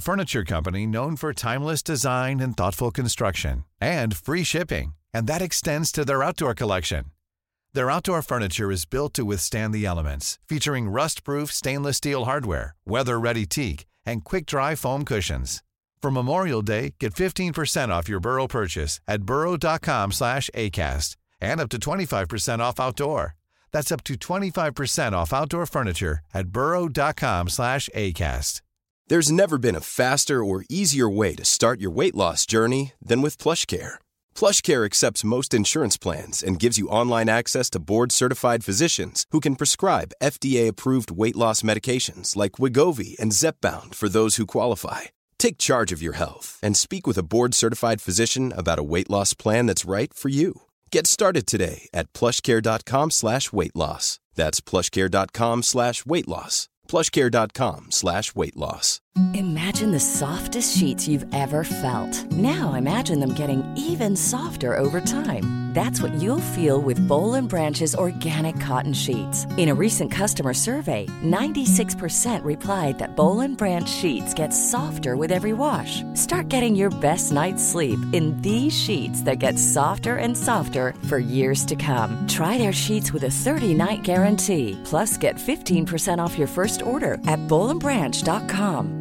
Furniture company note for timeless design construction collection furniture whether very take and کئی form کرشن from امور برو purchase of out پر There's never been a faster or easier way to start your weight loss journey than with PlushCare. PlushCare accepts most insurance plans and gives you online access to board-certified physicians who can prescribe FDA-approved weight loss medications like Wegovy and Zepbound for those who qualify. Take charge of your health and speak with a board-certified physician about a weight loss plan that's right for you. Get started today at PlushCare.com/weight-loss. That's PlushCare.com/weight-loss. PlushCare com slash weight loss Imagine the softest sheets you've ever felt. Now imagine them getting even softer over time. That's what you'll feel with Boll & Branch's organic cotton sheets. In a recent customer survey, 96% replied that Boll & Branch sheets get softer with every wash. Start getting your best night's sleep in these sheets that get softer and softer for years to come. Try their sheets with a 30-night guarantee. Plus, get 15% off your first order at bollandbranch.com.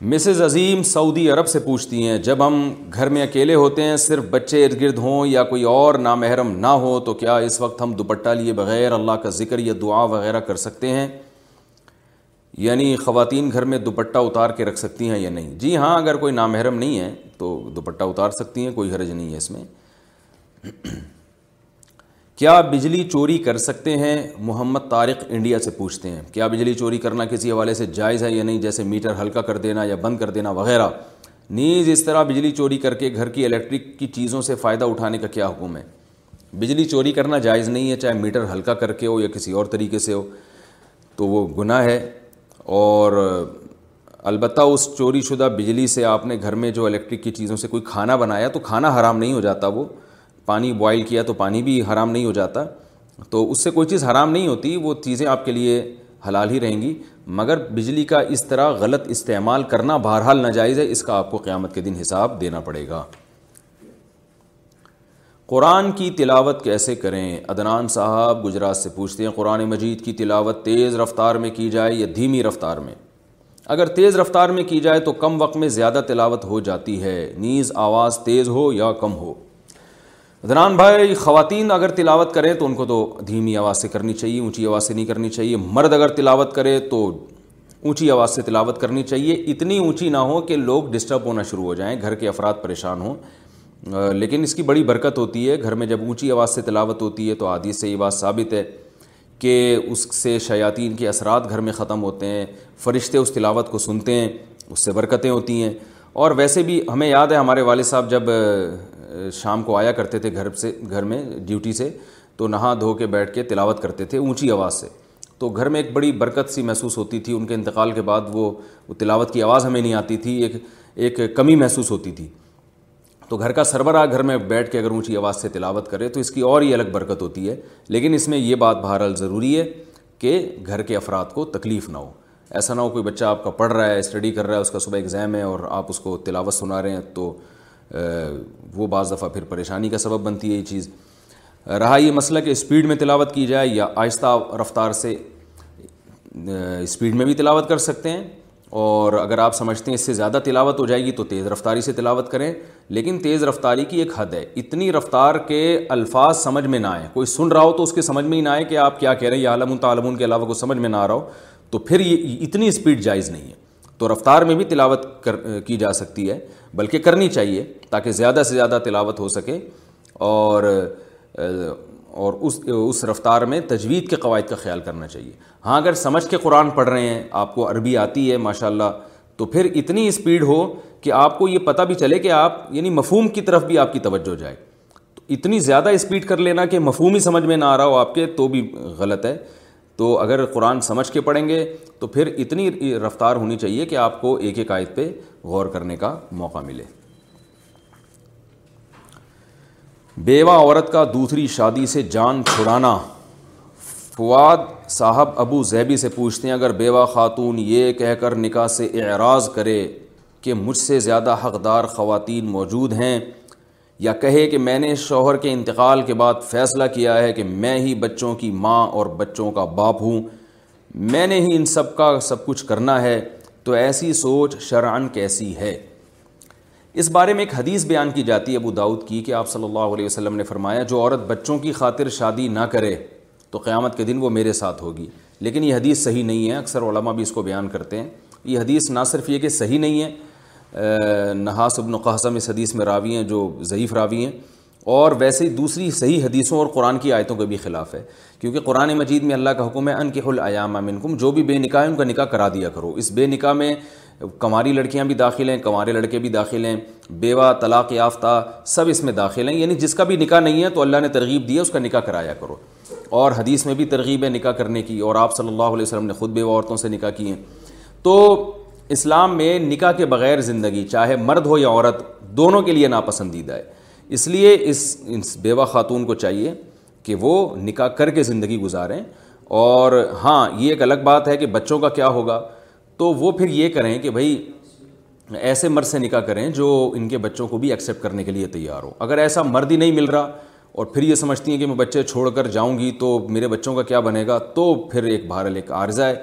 Mrs Azeem Saudi عرب سے پوچھتی ہیں جب ہم گھر میں اکیلے ہوتے ہیں صرف بچے ارد گرد ہوں یا کوئی اور نامحرم نہ ہو تو کیا اس وقت ہم دوپٹہ لیے بغیر اللہ کا ذکر یا دعا وغیرہ کر سکتے ہیں یعنی خواتین گھر میں دوپٹہ اتار کے رکھ سکتی ہیں یا نہیں جی ہاں اگر کوئی نامحرم نہیں ہے تو دوپٹہ اتار سکتی ہیں کوئی حرج نہیں ہے اس میں کیا بجلی چوری کر سکتے ہیں محمد طارق انڈیا سے پوچھتے ہیں کیا بجلی چوری کرنا کسی حوالے سے جائز ہے یا نہیں جیسے میٹر ہلکا کر دینا یا بند کر دینا وغیرہ نیز اس طرح بجلی چوری کر کے گھر کی الیکٹرک کی چیزوں سے فائدہ اٹھانے کا کیا حکم ہے بجلی چوری کرنا جائز نہیں ہے چاہے میٹر ہلکا کر کے ہو یا کسی اور طریقے سے ہو تو وہ گناہ ہے اور البتہ اس چوری شدہ بجلی سے آپ نے گھر میں جو الیکٹرک کی چیزوں سے کوئی کھانا بنایا تو کھانا حرام نہیں ہو جاتا وہ پانی بوائل کیا تو پانی بھی حرام نہیں ہو جاتا تو اس سے کوئی چیز حرام نہیں ہوتی وہ چیزیں آپ کے لیے حلال ہی رہیں گی مگر بجلی کا اس طرح غلط استعمال کرنا بہرحال ناجائز ہے اس کا آپ کو قیامت کے دن حساب دینا پڑے گا قرآن کی تلاوت کیسے کریں ادنان صاحب گجرات سے پوچھتے ہیں قرآن مجید کی تلاوت تیز رفتار میں کی جائے یا دھیمی رفتار میں اگر تیز رفتار میں کی جائے تو کم وقت میں زیادہ تلاوت ہو جاتی ہے نیز آواز تیز ہو یا کم ہو زنان بھائی خواتین اگر تلاوت کریں تو ان کو تو دھیمی آواز سے کرنی چاہیے اونچی آواز سے نہیں کرنی چاہیے مرد اگر تلاوت کرے تو اونچی آواز سے تلاوت کرنی چاہیے اتنی اونچی نہ ہو کہ لوگ ڈسٹرب ہونا شروع ہو جائیں گھر کے افراد پریشان ہوں لیکن اس کی بڑی برکت ہوتی ہے گھر میں جب اونچی آواز سے تلاوت ہوتی ہے تو عادی سے یہ بات ثابت ہے کہ اس سے شیاطین کے اثرات گھر میں ختم ہوتے ہیں فرشتے اس تلاوت کو سنتے ہیں اس سے برکتیں ہوتی ہیں اور ویسے بھی ہمیں یاد ہے ہمارے والد صاحب جب شام کو آیا کرتے تھے گھر سے گھر میں ڈیوٹی سے تو نہا دھو کے بیٹھ کے تلاوت کرتے تھے اونچی آواز سے تو گھر میں ایک بڑی برکت سی محسوس ہوتی تھی ان کے انتقال کے بعد وہ تلاوت کی آواز ہمیں نہیں آتی تھی ایک ایک کمی محسوس ہوتی تھی تو گھر کا سربراہ گھر میں بیٹھ کے اگر اونچی آواز سے تلاوت کرے تو اس کی اور ہی الگ برکت ہوتی ہے لیکن اس میں یہ بات بہرحال ضروری ہے کہ گھر کے افراد کو تکلیف نہ ہو ایسا نہ ہو کوئی بچہ آپ کا پڑھ رہا ہے اسٹڈی کر رہا ہے اس کا صبح ایگزام ہے اور آپ اس کو تلاوت سنا رہے ہیں تو وہ بعض دفعہ پھر پریشانی کا سبب بنتی ہے یہ چیز رہا یہ مسئلہ کہ اسپیڈ میں تلاوت کی جائے یا آہستہ رفتار سے اسپیڈ میں بھی تلاوت کر سکتے ہیں اور اگر آپ سمجھتے ہیں اس سے زیادہ تلاوت ہو جائے گی تو تیز رفتاری سے تلاوت کریں لیکن تیز رفتاری کی ایک حد ہے اتنی رفتار کے الفاظ سمجھ میں نہ آئیں کوئی سن رہا ہو تو اس کے سمجھ میں ہی نہ آئے کہ آپ کیا کہہ رہے ہیں یا عالم و کے علاوہ کوئی سمجھ میں نہ آ رہا ہو تو پھر یہ اتنی اسپیڈ جائز نہیں ہے تو رفتار میں بھی تلاوت کر کی جا سکتی ہے بلکہ کرنی چاہیے تاکہ زیادہ سے زیادہ تلاوت ہو سکے اور اور اس اس رفتار میں تجوید کے قواعد کا خیال کرنا چاہیے ہاں اگر سمجھ کے قرآن پڑھ رہے ہیں آپ کو عربی آتی ہے ماشاء اللہ تو پھر اتنی اسپیڈ ہو کہ آپ کو یہ پتہ بھی چلے کہ آپ یعنی مفہوم کی طرف بھی آپ کی توجہ جائے تو اتنی زیادہ اسپیڈ کر لینا کہ مفہوم ہی سمجھ میں نہ آ رہا ہو آپ کے تو بھی غلط ہے تو اگر قرآن سمجھ کے پڑھیں گے تو پھر اتنی رفتار ہونی چاہیے کہ آپ کو ایک ایک آیت پہ غور کرنے کا موقع ملے بیوہ عورت کا دوسری شادی سے جان چھڑانا فواد صاحب ابو زیبی سے پوچھتے ہیں اگر بیوہ خاتون یہ کہہ کر نکاح سے اعراض کرے کہ مجھ سے زیادہ حقدار خواتین موجود ہیں یا کہے کہ میں نے شوہر کے انتقال کے بعد فیصلہ کیا ہے کہ میں ہی بچوں کی ماں اور بچوں کا باپ ہوں میں نے ہی ان سب کا سب کچھ کرنا ہے تو ایسی سوچ شرعن کیسی ہے اس بارے میں ایک حدیث بیان کی جاتی ہے ابو داود کی کہ آپ صلی اللہ علیہ وسلم نے فرمایا جو عورت بچوں کی خاطر شادی نہ کرے تو قیامت کے دن وہ میرے ساتھ ہوگی لیکن یہ حدیث صحیح نہیں ہے اکثر علماء بھی اس کو بیان کرتے ہیں یہ حدیث نہ صرف یہ کہ صحیح نہیں ہے نحاس ابن نہاسبنقاسم اس حدیث میں راوی ہیں جو ضعیف راوی ہیں اور ویسے دوسری صحیح حدیثوں اور قرآن کی آیتوں کے بھی خلاف ہے کیونکہ قرآن مجید میں اللہ کا حکم ہے ان کے العیام امن کم جو بھی بے نکاح ہیں ان کا نکاح کرا دیا کرو اس بے نکاح میں کماری لڑکیاں بھی داخل ہیں کمارے لڑکے بھی داخل ہیں بیوہ طلاق یافتہ سب اس میں داخل ہیں یعنی جس کا بھی نکاح نہیں ہے تو اللہ نے ترغیب دی اس کا نکاح کرایا کرو اور حدیث میں بھی ترغیب ہے نکاح کرنے کی اور آپ صلی اللہ علیہ وسلم نے خود بیوہ عورتوں سے نکاح کیے ہیں تو اسلام میں نکاح کے بغیر زندگی چاہے مرد ہو یا عورت دونوں کے لیے ناپسندیدہ ہے اس لیے اس اس بیوہ خاتون کو چاہیے کہ وہ نکاح کر کے زندگی گزاریں اور ہاں یہ ایک الگ بات ہے کہ بچوں کا کیا ہوگا تو وہ پھر یہ کریں کہ بھائی ایسے مرد سے نکاح کریں جو ان کے بچوں کو بھی ایکسیپٹ کرنے کے لیے تیار ہو اگر ایسا مرد ہی نہیں مل رہا اور پھر یہ سمجھتی ہیں کہ میں بچے چھوڑ کر جاؤں گی تو میرے بچوں کا کیا بنے گا تو پھر ایک بہرحال ایک عارضہ ہے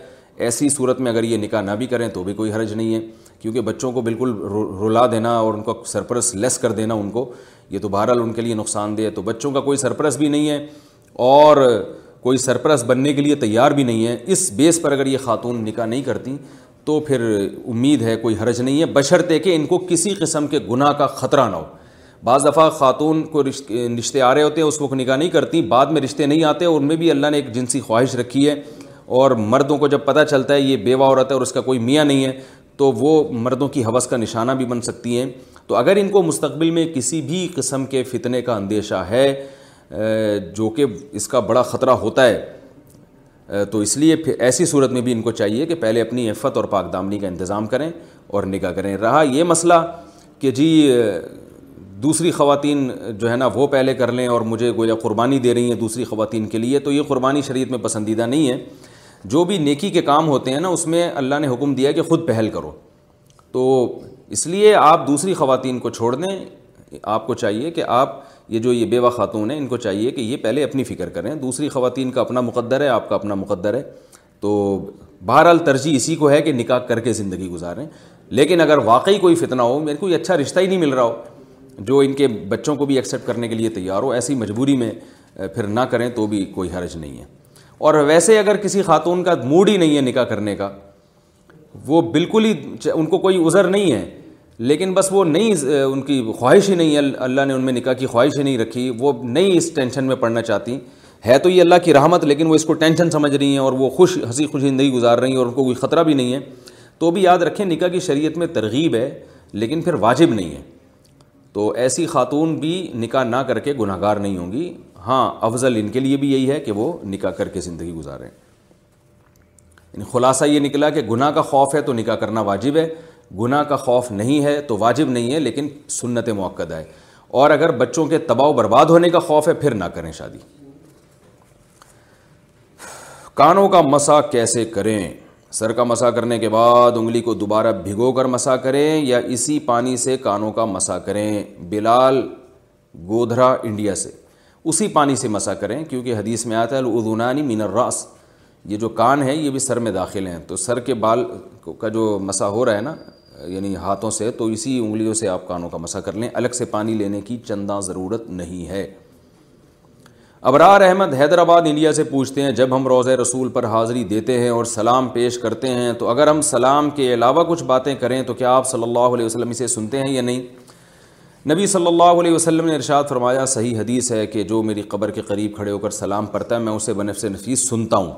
ایسی صورت میں اگر یہ نکاح نہ بھی کریں تو بھی کوئی حرج نہیں ہے کیونکہ بچوں کو بالکل رلا دینا اور ان کا سرپرس لیس کر دینا ان کو یہ تو بہرحال ان کے لیے نقصان دہ ہے تو بچوں کا کوئی سرپرس بھی نہیں ہے اور کوئی سرپرس بننے کے لیے تیار بھی نہیں ہے اس بیس پر اگر یہ خاتون نکاح نہیں کرتی تو پھر امید ہے کوئی حرج نہیں ہے بشرط ہے کہ ان کو کسی قسم کے گناہ کا خطرہ نہ ہو بعض دفعہ خاتون کو رشتے آ رہے ہوتے ہیں اس کو نکاح نہیں کرتی بعد میں رشتے نہیں آتے اور ان میں بھی اللہ نے ایک جنسی خواہش رکھی ہے اور مردوں کو جب پتہ چلتا ہے یہ بیوہ عورت ہے اور اس کا کوئی میاں نہیں ہے تو وہ مردوں کی حوث کا نشانہ بھی بن سکتی ہیں تو اگر ان کو مستقبل میں کسی بھی قسم کے فتنے کا اندیشہ ہے جو کہ اس کا بڑا خطرہ ہوتا ہے تو اس لیے ایسی صورت میں بھی ان کو چاہیے کہ پہلے اپنی عفت اور پاک دامنی کا انتظام کریں اور نگاہ کریں رہا یہ مسئلہ کہ جی دوسری خواتین جو ہے نا وہ پہلے کر لیں اور مجھے گویا قربانی دے رہی ہیں دوسری خواتین کے لیے تو یہ قربانی شریعت میں پسندیدہ نہیں ہے جو بھی نیکی کے کام ہوتے ہیں نا اس میں اللہ نے حکم دیا کہ خود پہل کرو تو اس لیے آپ دوسری خواتین کو چھوڑ دیں آپ کو چاہیے کہ آپ یہ جو یہ بیوہ خاتون ہیں ان کو چاہیے کہ یہ پہلے اپنی فکر کریں دوسری خواتین کا اپنا مقدر ہے آپ کا اپنا مقدر ہے تو بہرحال ترجیح اسی کو ہے کہ نکاح کر کے زندگی گزاریں لیکن اگر واقعی کوئی فتنہ ہو میرے کو یہ اچھا رشتہ ہی نہیں مل رہا ہو جو ان کے بچوں کو بھی ایکسیپٹ کرنے کے لیے تیار ہو ایسی مجبوری میں پھر نہ کریں تو بھی کوئی حرج نہیں ہے اور ویسے اگر کسی خاتون کا موڈ ہی نہیں ہے نکاح کرنے کا وہ بالکل ہی ان کو کوئی عذر نہیں ہے لیکن بس وہ نہیں ان کی خواہش ہی نہیں ہے اللہ نے ان میں نکاح کی خواہش ہی نہیں رکھی وہ نہیں اس ٹینشن میں پڑھنا چاہتی ہے تو یہ اللہ کی رحمت لیکن وہ اس کو ٹینشن سمجھ رہی ہیں اور وہ خوش ہنسی خوش زندگی گزار رہی ہیں اور ان کو کوئی خطرہ بھی نہیں ہے تو بھی یاد رکھیں نکاح کی شریعت میں ترغیب ہے لیکن پھر واجب نہیں ہے تو ایسی خاتون بھی نکاح نہ کر کے گناہ گار نہیں ہوں گی ہاں افضل ان کے لیے بھی یہی ہے کہ وہ نکاح کر کے زندگی گزاریں یعنی خلاصہ یہ نکلا کہ گناہ کا خوف ہے تو نکاح کرنا واجب ہے گناہ کا خوف نہیں ہے تو واجب نہیں ہے لیکن سنت موقع ہے اور اگر بچوں کے تباہ و برباد ہونے کا خوف ہے پھر نہ کریں شادی کانوں کا مسا کیسے کریں سر کا مسا کرنے کے بعد انگلی کو دوبارہ بھگو کر مسا کریں یا اسی پانی سے کانوں کا مسا کریں بلال گودھرا انڈیا سے اسی پانی سے مسا کریں کیونکہ حدیث میں آتا ہے العدونانی من الراس یہ جو کان ہے یہ بھی سر میں داخل ہیں تو سر کے بال کا جو مسا ہو رہا ہے نا یعنی ہاتھوں سے تو اسی انگلیوں سے آپ کانوں کا مسا کر لیں الگ سے پانی لینے کی چندہ ضرورت نہیں ہے ابرار احمد حیدرآباد انڈیا سے پوچھتے ہیں جب ہم روز رسول پر حاضری دیتے ہیں اور سلام پیش کرتے ہیں تو اگر ہم سلام کے علاوہ کچھ باتیں کریں تو کیا آپ صلی اللہ علیہ وسلم اسے سنتے ہیں یا نہیں نبی صلی اللہ علیہ وسلم نے ارشاد فرمایا صحیح حدیث ہے کہ جو میری قبر کے قریب کھڑے ہو کر سلام پڑھتا ہے میں اسے سے نفیس سنتا ہوں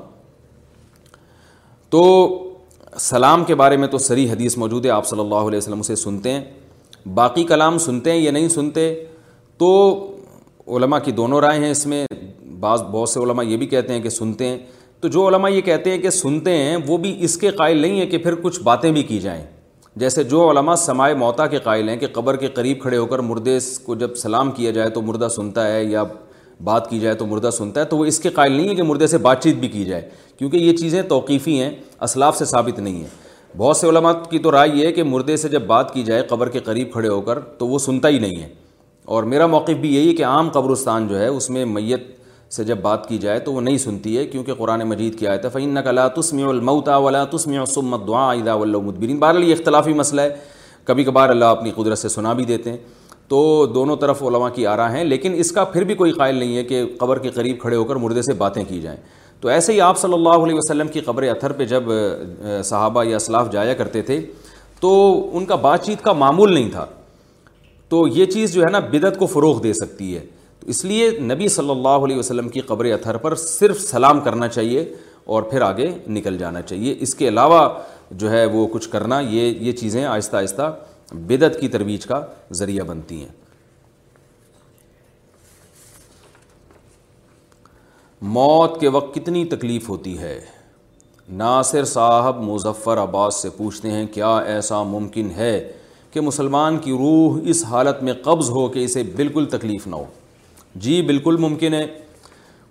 تو سلام کے بارے میں تو سری حدیث موجود ہے آپ صلی اللہ علیہ وسلم اسے سنتے ہیں باقی کلام سنتے ہیں یا نہیں سنتے تو علماء کی دونوں رائے ہیں اس میں بعض بہت سے علماء یہ بھی کہتے ہیں کہ سنتے ہیں تو جو علماء یہ کہتے ہیں کہ سنتے ہیں وہ بھی اس کے قائل نہیں ہیں کہ پھر کچھ باتیں بھی کی جائیں جیسے جو علماء سمائے موتا کے قائل ہیں کہ قبر کے قریب کھڑے ہو کر مردے کو جب سلام کیا جائے تو مردہ سنتا ہے یا بات کی جائے تو مردہ سنتا ہے تو وہ اس کے قائل نہیں ہے کہ مردے سے بات چیت بھی کی جائے کیونکہ یہ چیزیں توقیفی ہیں اسلاف سے ثابت نہیں ہیں بہت سے علماء کی تو رائے یہ ہے کہ مردے سے جب بات کی جائے قبر کے قریب کھڑے ہو کر تو وہ سنتا ہی نہیں ہے اور میرا موقف بھی یہی ہے کہ عام قبرستان جو ہے اس میں میت سے جب بات کی جائے تو وہ نہیں سنتی ہے کیونکہ قرآن مجید کی آیت ہے فعین نقلا تسم الموتا ولا تسم وصمت دعا ادا والل بہرحال یہ اختلافی مسئلہ ہے کبھی کبھار اللہ اپنی قدرت سے سنا بھی دیتے ہیں تو دونوں طرف علماء کی آ رہا ہیں لیکن اس کا پھر بھی کوئی قائل نہیں ہے کہ قبر کے قریب کھڑے ہو کر مردے سے باتیں کی جائیں تو ایسے ہی آپ صلی اللہ علیہ وسلم کی قبر اتھر پہ جب صحابہ یا اسلاف جایا کرتے تھے تو ان کا بات چیت کا معمول نہیں تھا تو یہ چیز جو ہے نا بدت کو فروغ دے سکتی ہے اس لیے نبی صلی اللہ علیہ وسلم کی قبر اتھر پر صرف سلام کرنا چاہیے اور پھر آگے نکل جانا چاہیے اس کے علاوہ جو ہے وہ کچھ کرنا یہ یہ چیزیں آہستہ آہستہ بدعت کی ترویج کا ذریعہ بنتی ہیں موت کے وقت کتنی تکلیف ہوتی ہے ناصر صاحب مظفر عباس سے پوچھتے ہیں کیا ایسا ممکن ہے کہ مسلمان کی روح اس حالت میں قبض ہو کہ اسے بالکل تکلیف نہ ہو جی بالکل ممکن ہے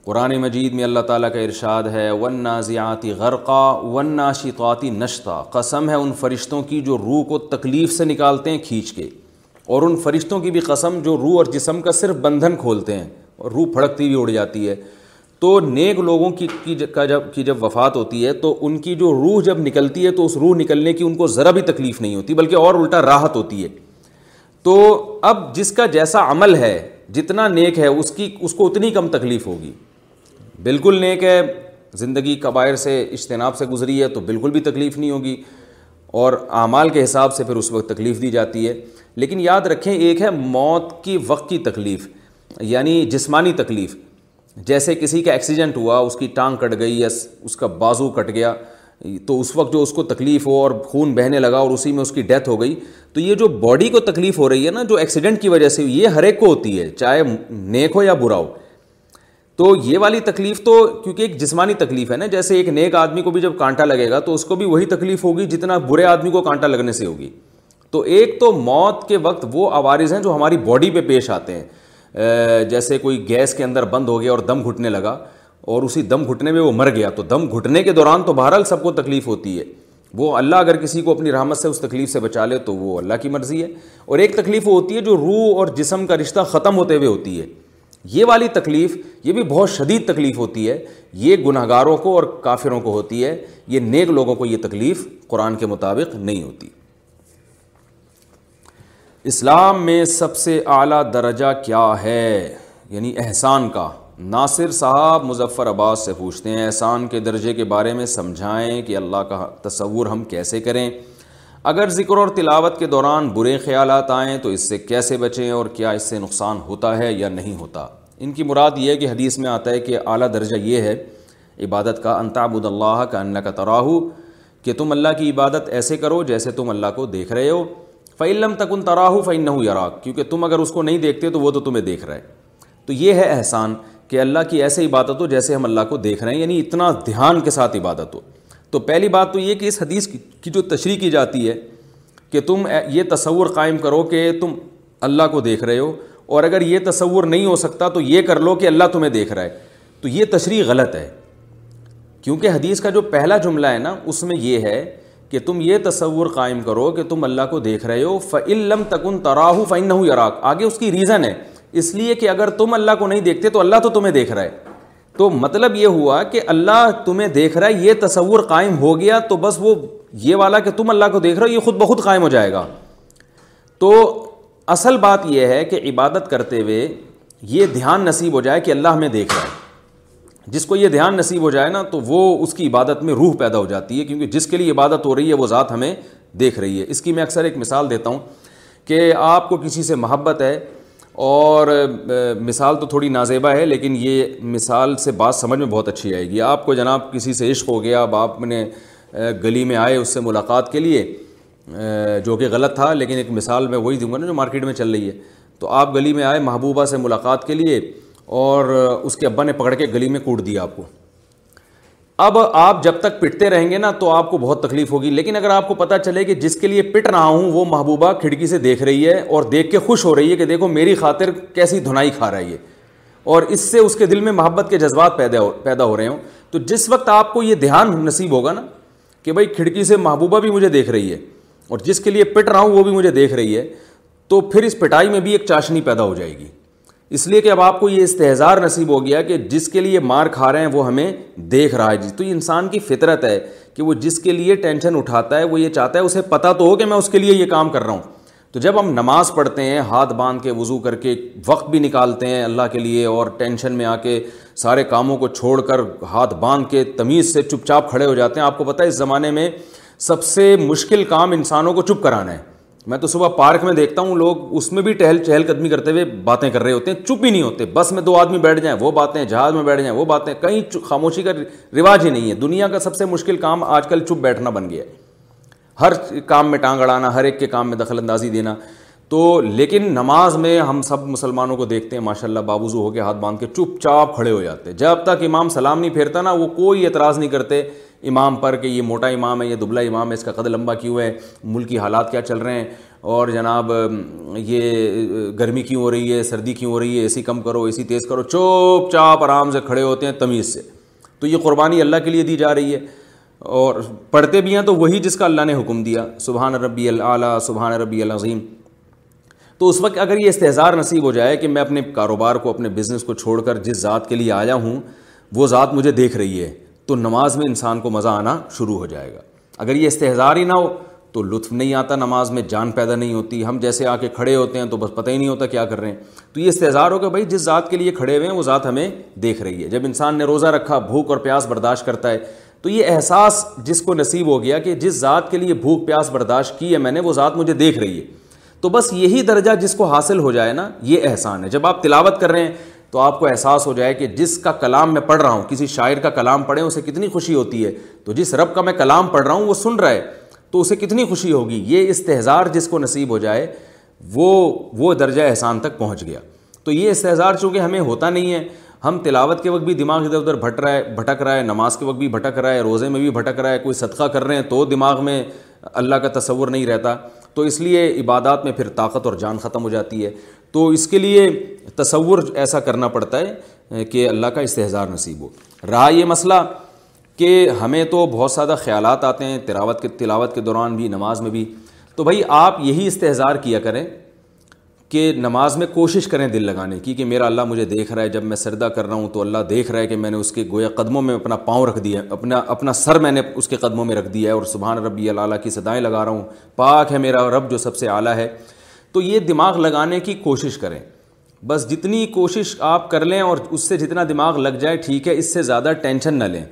قرآن مجید میں اللہ تعالیٰ کا ارشاد ہے ون زیاتی غرقہ ون ناشقاتی نشتہ قسم ہے ان فرشتوں کی جو روح کو تکلیف سے نکالتے ہیں کھینچ کے اور ان فرشتوں کی بھی قسم جو روح اور جسم کا صرف بندھن کھولتے ہیں اور روح پھڑکتی بھی اڑ جاتی ہے تو نیک لوگوں کی جب کا کی جب وفات ہوتی ہے تو ان کی جو روح جب نکلتی ہے تو اس روح نکلنے کی ان کو ذرا بھی تکلیف نہیں ہوتی بلکہ اور الٹا راحت ہوتی ہے تو اب جس کا جیسا عمل ہے جتنا نیک ہے اس کی اس کو اتنی کم تکلیف ہوگی بالکل نیک ہے زندگی قبائر سے اجتناب سے گزری ہے تو بالکل بھی تکلیف نہیں ہوگی اور اعمال کے حساب سے پھر اس وقت تکلیف دی جاتی ہے لیکن یاد رکھیں ایک ہے موت کی وقت کی تکلیف یعنی جسمانی تکلیف جیسے کسی کا ایکسیڈنٹ ہوا اس کی ٹانگ کٹ گئی یا اس کا بازو کٹ گیا تو اس وقت جو اس کو تکلیف ہو اور خون بہنے لگا اور اسی میں اس کی ڈیتھ ہو گئی تو یہ جو باڈی کو تکلیف ہو رہی ہے نا جو ایکسیڈنٹ کی وجہ سے یہ ہر ایک کو ہوتی ہے چاہے نیک ہو یا برا ہو تو یہ والی تکلیف تو کیونکہ ایک جسمانی تکلیف ہے نا جیسے ایک نیک آدمی کو بھی جب کانٹا لگے گا تو اس کو بھی وہی تکلیف ہوگی جتنا برے آدمی کو کانٹا لگنے سے ہوگی تو ایک تو موت کے وقت وہ عوارض ہیں جو ہماری باڈی پہ پیش آتے ہیں جیسے کوئی گیس کے اندر بند ہو گیا اور دم گھٹنے لگا اور اسی دم گھٹنے میں وہ مر گیا تو دم گھٹنے کے دوران تو بہرحال سب کو تکلیف ہوتی ہے وہ اللہ اگر کسی کو اپنی رحمت سے اس تکلیف سے بچا لے تو وہ اللہ کی مرضی ہے اور ایک تکلیف وہ ہوتی ہے جو روح اور جسم کا رشتہ ختم ہوتے ہوئے ہوتی ہے یہ والی تکلیف یہ بھی بہت شدید تکلیف ہوتی ہے یہ گناہ گاروں کو اور کافروں کو ہوتی ہے یہ نیک لوگوں کو یہ تکلیف قرآن کے مطابق نہیں ہوتی اسلام میں سب سے اعلیٰ درجہ کیا ہے یعنی احسان کا ناصر صاحب مظفر عباس سے پوچھتے ہیں احسان کے درجے کے بارے میں سمجھائیں کہ اللہ کا تصور ہم کیسے کریں اگر ذکر اور تلاوت کے دوران برے خیالات آئیں تو اس سے کیسے بچیں اور کیا اس سے نقصان ہوتا ہے یا نہیں ہوتا ان کی مراد یہ ہے کہ حدیث میں آتا ہے کہ اعلیٰ درجہ یہ ہے عبادت کا انتابود اللہ کا اللہ کا تراہو کہ تم اللہ کی عبادت ایسے کرو جیسے تم اللہ کو دیکھ رہے ہو فعلم تکن تک ان تراہو فعن نہ کیونکہ تم اگر اس کو نہیں دیکھتے تو وہ تو تمہیں دیکھ رہا ہے تو یہ ہے احسان کہ اللہ کی ایسے عبادت ہو جیسے ہم اللہ کو دیکھ رہے ہیں یعنی اتنا دھیان کے ساتھ عبادت ہو تو پہلی بات تو یہ کہ اس حدیث کی جو تشریح کی جاتی ہے کہ تم یہ تصور قائم کرو کہ تم اللہ کو دیکھ رہے ہو اور اگر یہ تصور نہیں ہو سکتا تو یہ کر لو کہ اللہ تمہیں دیکھ رہا ہے تو یہ تشریح غلط ہے کیونکہ حدیث کا جو پہلا جملہ ہے نا اس میں یہ ہے کہ تم یہ تصور قائم کرو کہ تم اللہ کو دیکھ رہے ہو فعلم تکن تراہ فن ہو یراک آگے اس کی ریزن ہے اس لیے کہ اگر تم اللہ کو نہیں دیکھتے تو اللہ تو تمہیں دیکھ رہا ہے تو مطلب یہ ہوا کہ اللہ تمہیں دیکھ رہا ہے یہ تصور قائم ہو گیا تو بس وہ یہ والا کہ تم اللہ کو دیکھ رہے ہو یہ خود بخود قائم ہو جائے گا تو اصل بات یہ ہے کہ عبادت کرتے ہوئے یہ دھیان نصیب ہو جائے کہ اللہ ہمیں دیکھ رہا ہے جس کو یہ دھیان نصیب ہو جائے نا تو وہ اس کی عبادت میں روح پیدا ہو جاتی ہے کیونکہ جس کے لیے عبادت ہو رہی ہے وہ ذات ہمیں دیکھ رہی ہے اس کی میں اکثر ایک مثال دیتا ہوں کہ آپ کو کسی سے محبت ہے اور مثال تو تھوڑی نازیبہ ہے لیکن یہ مثال سے بات سمجھ میں بہت اچھی آئے گی آپ کو جناب کسی سے عشق ہو گیا اب آپ نے گلی میں آئے اس سے ملاقات کے لیے جو کہ غلط تھا لیکن ایک مثال میں وہی دوں گا نا جو مارکیٹ میں چل رہی ہے تو آپ گلی میں آئے محبوبہ سے ملاقات کے لیے اور اس کے ابا نے پکڑ کے گلی میں کوٹ دیا آپ کو اب آپ جب تک پٹتے رہیں گے نا تو آپ کو بہت تکلیف ہوگی لیکن اگر آپ کو پتا چلے کہ جس کے لیے پٹ رہا ہوں وہ محبوبہ کھڑکی سے دیکھ رہی ہے اور دیکھ کے خوش ہو رہی ہے کہ دیکھو میری خاطر کیسی دھنائی کھا رہا ہے اور اس سے اس کے دل میں محبت کے جذبات پیدا ہو پیدا ہو رہے ہوں تو جس وقت آپ کو یہ دھیان نصیب ہوگا نا کہ بھائی کھڑکی سے محبوبہ بھی مجھے دیکھ رہی ہے اور جس کے لیے پٹ رہا ہوں وہ بھی مجھے دیکھ رہی ہے تو پھر اس پٹائی میں بھی ایک چاشنی پیدا ہو جائے گی اس لیے کہ اب آپ کو یہ استحضار نصیب ہو گیا کہ جس کے لیے مار کھا رہے ہیں وہ ہمیں دیکھ رہا ہے جی تو یہ انسان کی فطرت ہے کہ وہ جس کے لیے ٹینشن اٹھاتا ہے وہ یہ چاہتا ہے اسے پتہ تو ہو کہ میں اس کے لیے یہ کام کر رہا ہوں تو جب ہم نماز پڑھتے ہیں ہاتھ باندھ کے وضو کر کے وقت بھی نکالتے ہیں اللہ کے لیے اور ٹینشن میں آ کے سارے کاموں کو چھوڑ کر ہاتھ باندھ کے تمیز سے چپ چاپ کھڑے ہو جاتے ہیں آپ کو پتہ ہے اس زمانے میں سب سے مشکل کام انسانوں کو چپ کرانا ہے میں تو صبح پارک میں دیکھتا ہوں لوگ اس میں بھی ٹہل چہل قدمی کرتے ہوئے باتیں کر رہے ہوتے ہیں چپ ہی نہیں ہوتے بس میں دو آدمی بیٹھ جائیں وہ باتیں جہاز میں بیٹھ جائیں وہ باتیں کہیں خاموشی کا رواج ہی نہیں ہے دنیا کا سب سے مشکل کام آج کل چپ بیٹھنا بن گیا ہے ہر کام میں ٹانگ اڑانا ہر ایک کے کام میں دخل اندازی دینا تو لیکن نماز میں ہم سب مسلمانوں کو دیکھتے ہیں ماشاء اللہ بابوزو ہو کے ہاتھ باندھ کے چپ چاپ کھڑے ہو جاتے ہیں جب تک امام سلام نہیں پھیرتا نا وہ کوئی اعتراض نہیں کرتے امام پر کہ یہ موٹا امام ہے یہ دبلا امام ہے اس کا قد لمبا کیوں ہے ملکی کی حالات کیا چل رہے ہیں اور جناب یہ گرمی کیوں ہو رہی ہے سردی کیوں ہو رہی ہے اے سی کم کرو اسی تیز کرو چوپ چاپ آرام سے کھڑے ہوتے ہیں تمیز سے تو یہ قربانی اللہ کے لیے دی جا رہی ہے اور پڑھتے بھی ہیں تو وہی جس کا اللہ نے حکم دیا سبحان ربی العلیٰ سبحان ربی العظیم تو اس وقت اگر یہ استحصار نصیب ہو جائے کہ میں اپنے کاروبار کو اپنے بزنس کو چھوڑ کر جس ذات کے لیے آیا ہوں وہ ذات مجھے دیکھ رہی ہے تو نماز میں انسان کو مزہ آنا شروع ہو جائے گا اگر یہ استحصار ہی نہ ہو تو لطف نہیں آتا نماز میں جان پیدا نہیں ہوتی ہم جیسے آ کے کھڑے ہوتے ہیں تو بس پتہ ہی نہیں ہوتا کیا کر رہے ہیں تو یہ استحظار ہو کہ بھائی جس ذات کے لیے کھڑے ہوئے ہیں وہ ذات ہمیں دیکھ رہی ہے جب انسان نے روزہ رکھا بھوک اور پیاس برداشت کرتا ہے تو یہ احساس جس کو نصیب ہو گیا کہ جس ذات کے لیے بھوک پیاس برداشت کی ہے میں نے وہ ذات مجھے دیکھ رہی ہے تو بس یہی درجہ جس کو حاصل ہو جائے نا یہ احسان ہے جب آپ تلاوت کر رہے ہیں تو آپ کو احساس ہو جائے کہ جس کا کلام میں پڑھ رہا ہوں کسی شاعر کا کلام پڑھے اسے کتنی خوشی ہوتی ہے تو جس رب کا میں کلام پڑھ رہا ہوں وہ سن رہا ہے تو اسے کتنی خوشی ہوگی یہ استہزار جس کو نصیب ہو جائے وہ وہ درجہ احسان تک پہنچ گیا تو یہ استحزار چونکہ ہمیں ہوتا نہیں ہے ہم تلاوت کے وقت بھی دماغ ادھر ادھر بھٹ رہا ہے بھٹک رہا ہے نماز کے وقت بھی بھٹک رہا ہے روزے میں بھی بھٹک رہا ہے کوئی صدقہ کر رہے ہیں تو دماغ میں اللہ کا تصور نہیں رہتا تو اس لیے عبادات میں پھر طاقت اور جان ختم ہو جاتی ہے تو اس کے لیے تصور ایسا کرنا پڑتا ہے کہ اللہ کا استحظار نصیب ہو رہا یہ مسئلہ کہ ہمیں تو بہت زیادہ خیالات آتے ہیں تلاوت کے تلاوت کے دوران بھی نماز میں بھی تو بھائی آپ یہی استحظار کیا کریں کہ نماز میں کوشش کریں دل لگانے کی کہ میرا اللہ مجھے دیکھ رہا ہے جب میں سردہ کر رہا ہوں تو اللہ دیکھ رہا ہے کہ میں نے اس کے گویا قدموں میں اپنا پاؤں رکھ دیا ہے اپنا اپنا سر میں نے اس کے قدموں میں رکھ دیا ہے اور سبحان ربی اللہ کی صدائیں لگا رہا ہوں پاک ہے میرا رب جو سب سے اعلیٰ ہے تو یہ دماغ لگانے کی کوشش کریں بس جتنی کوشش آپ کر لیں اور اس سے جتنا دماغ لگ جائے ٹھیک ہے اس سے زیادہ ٹینشن نہ لیں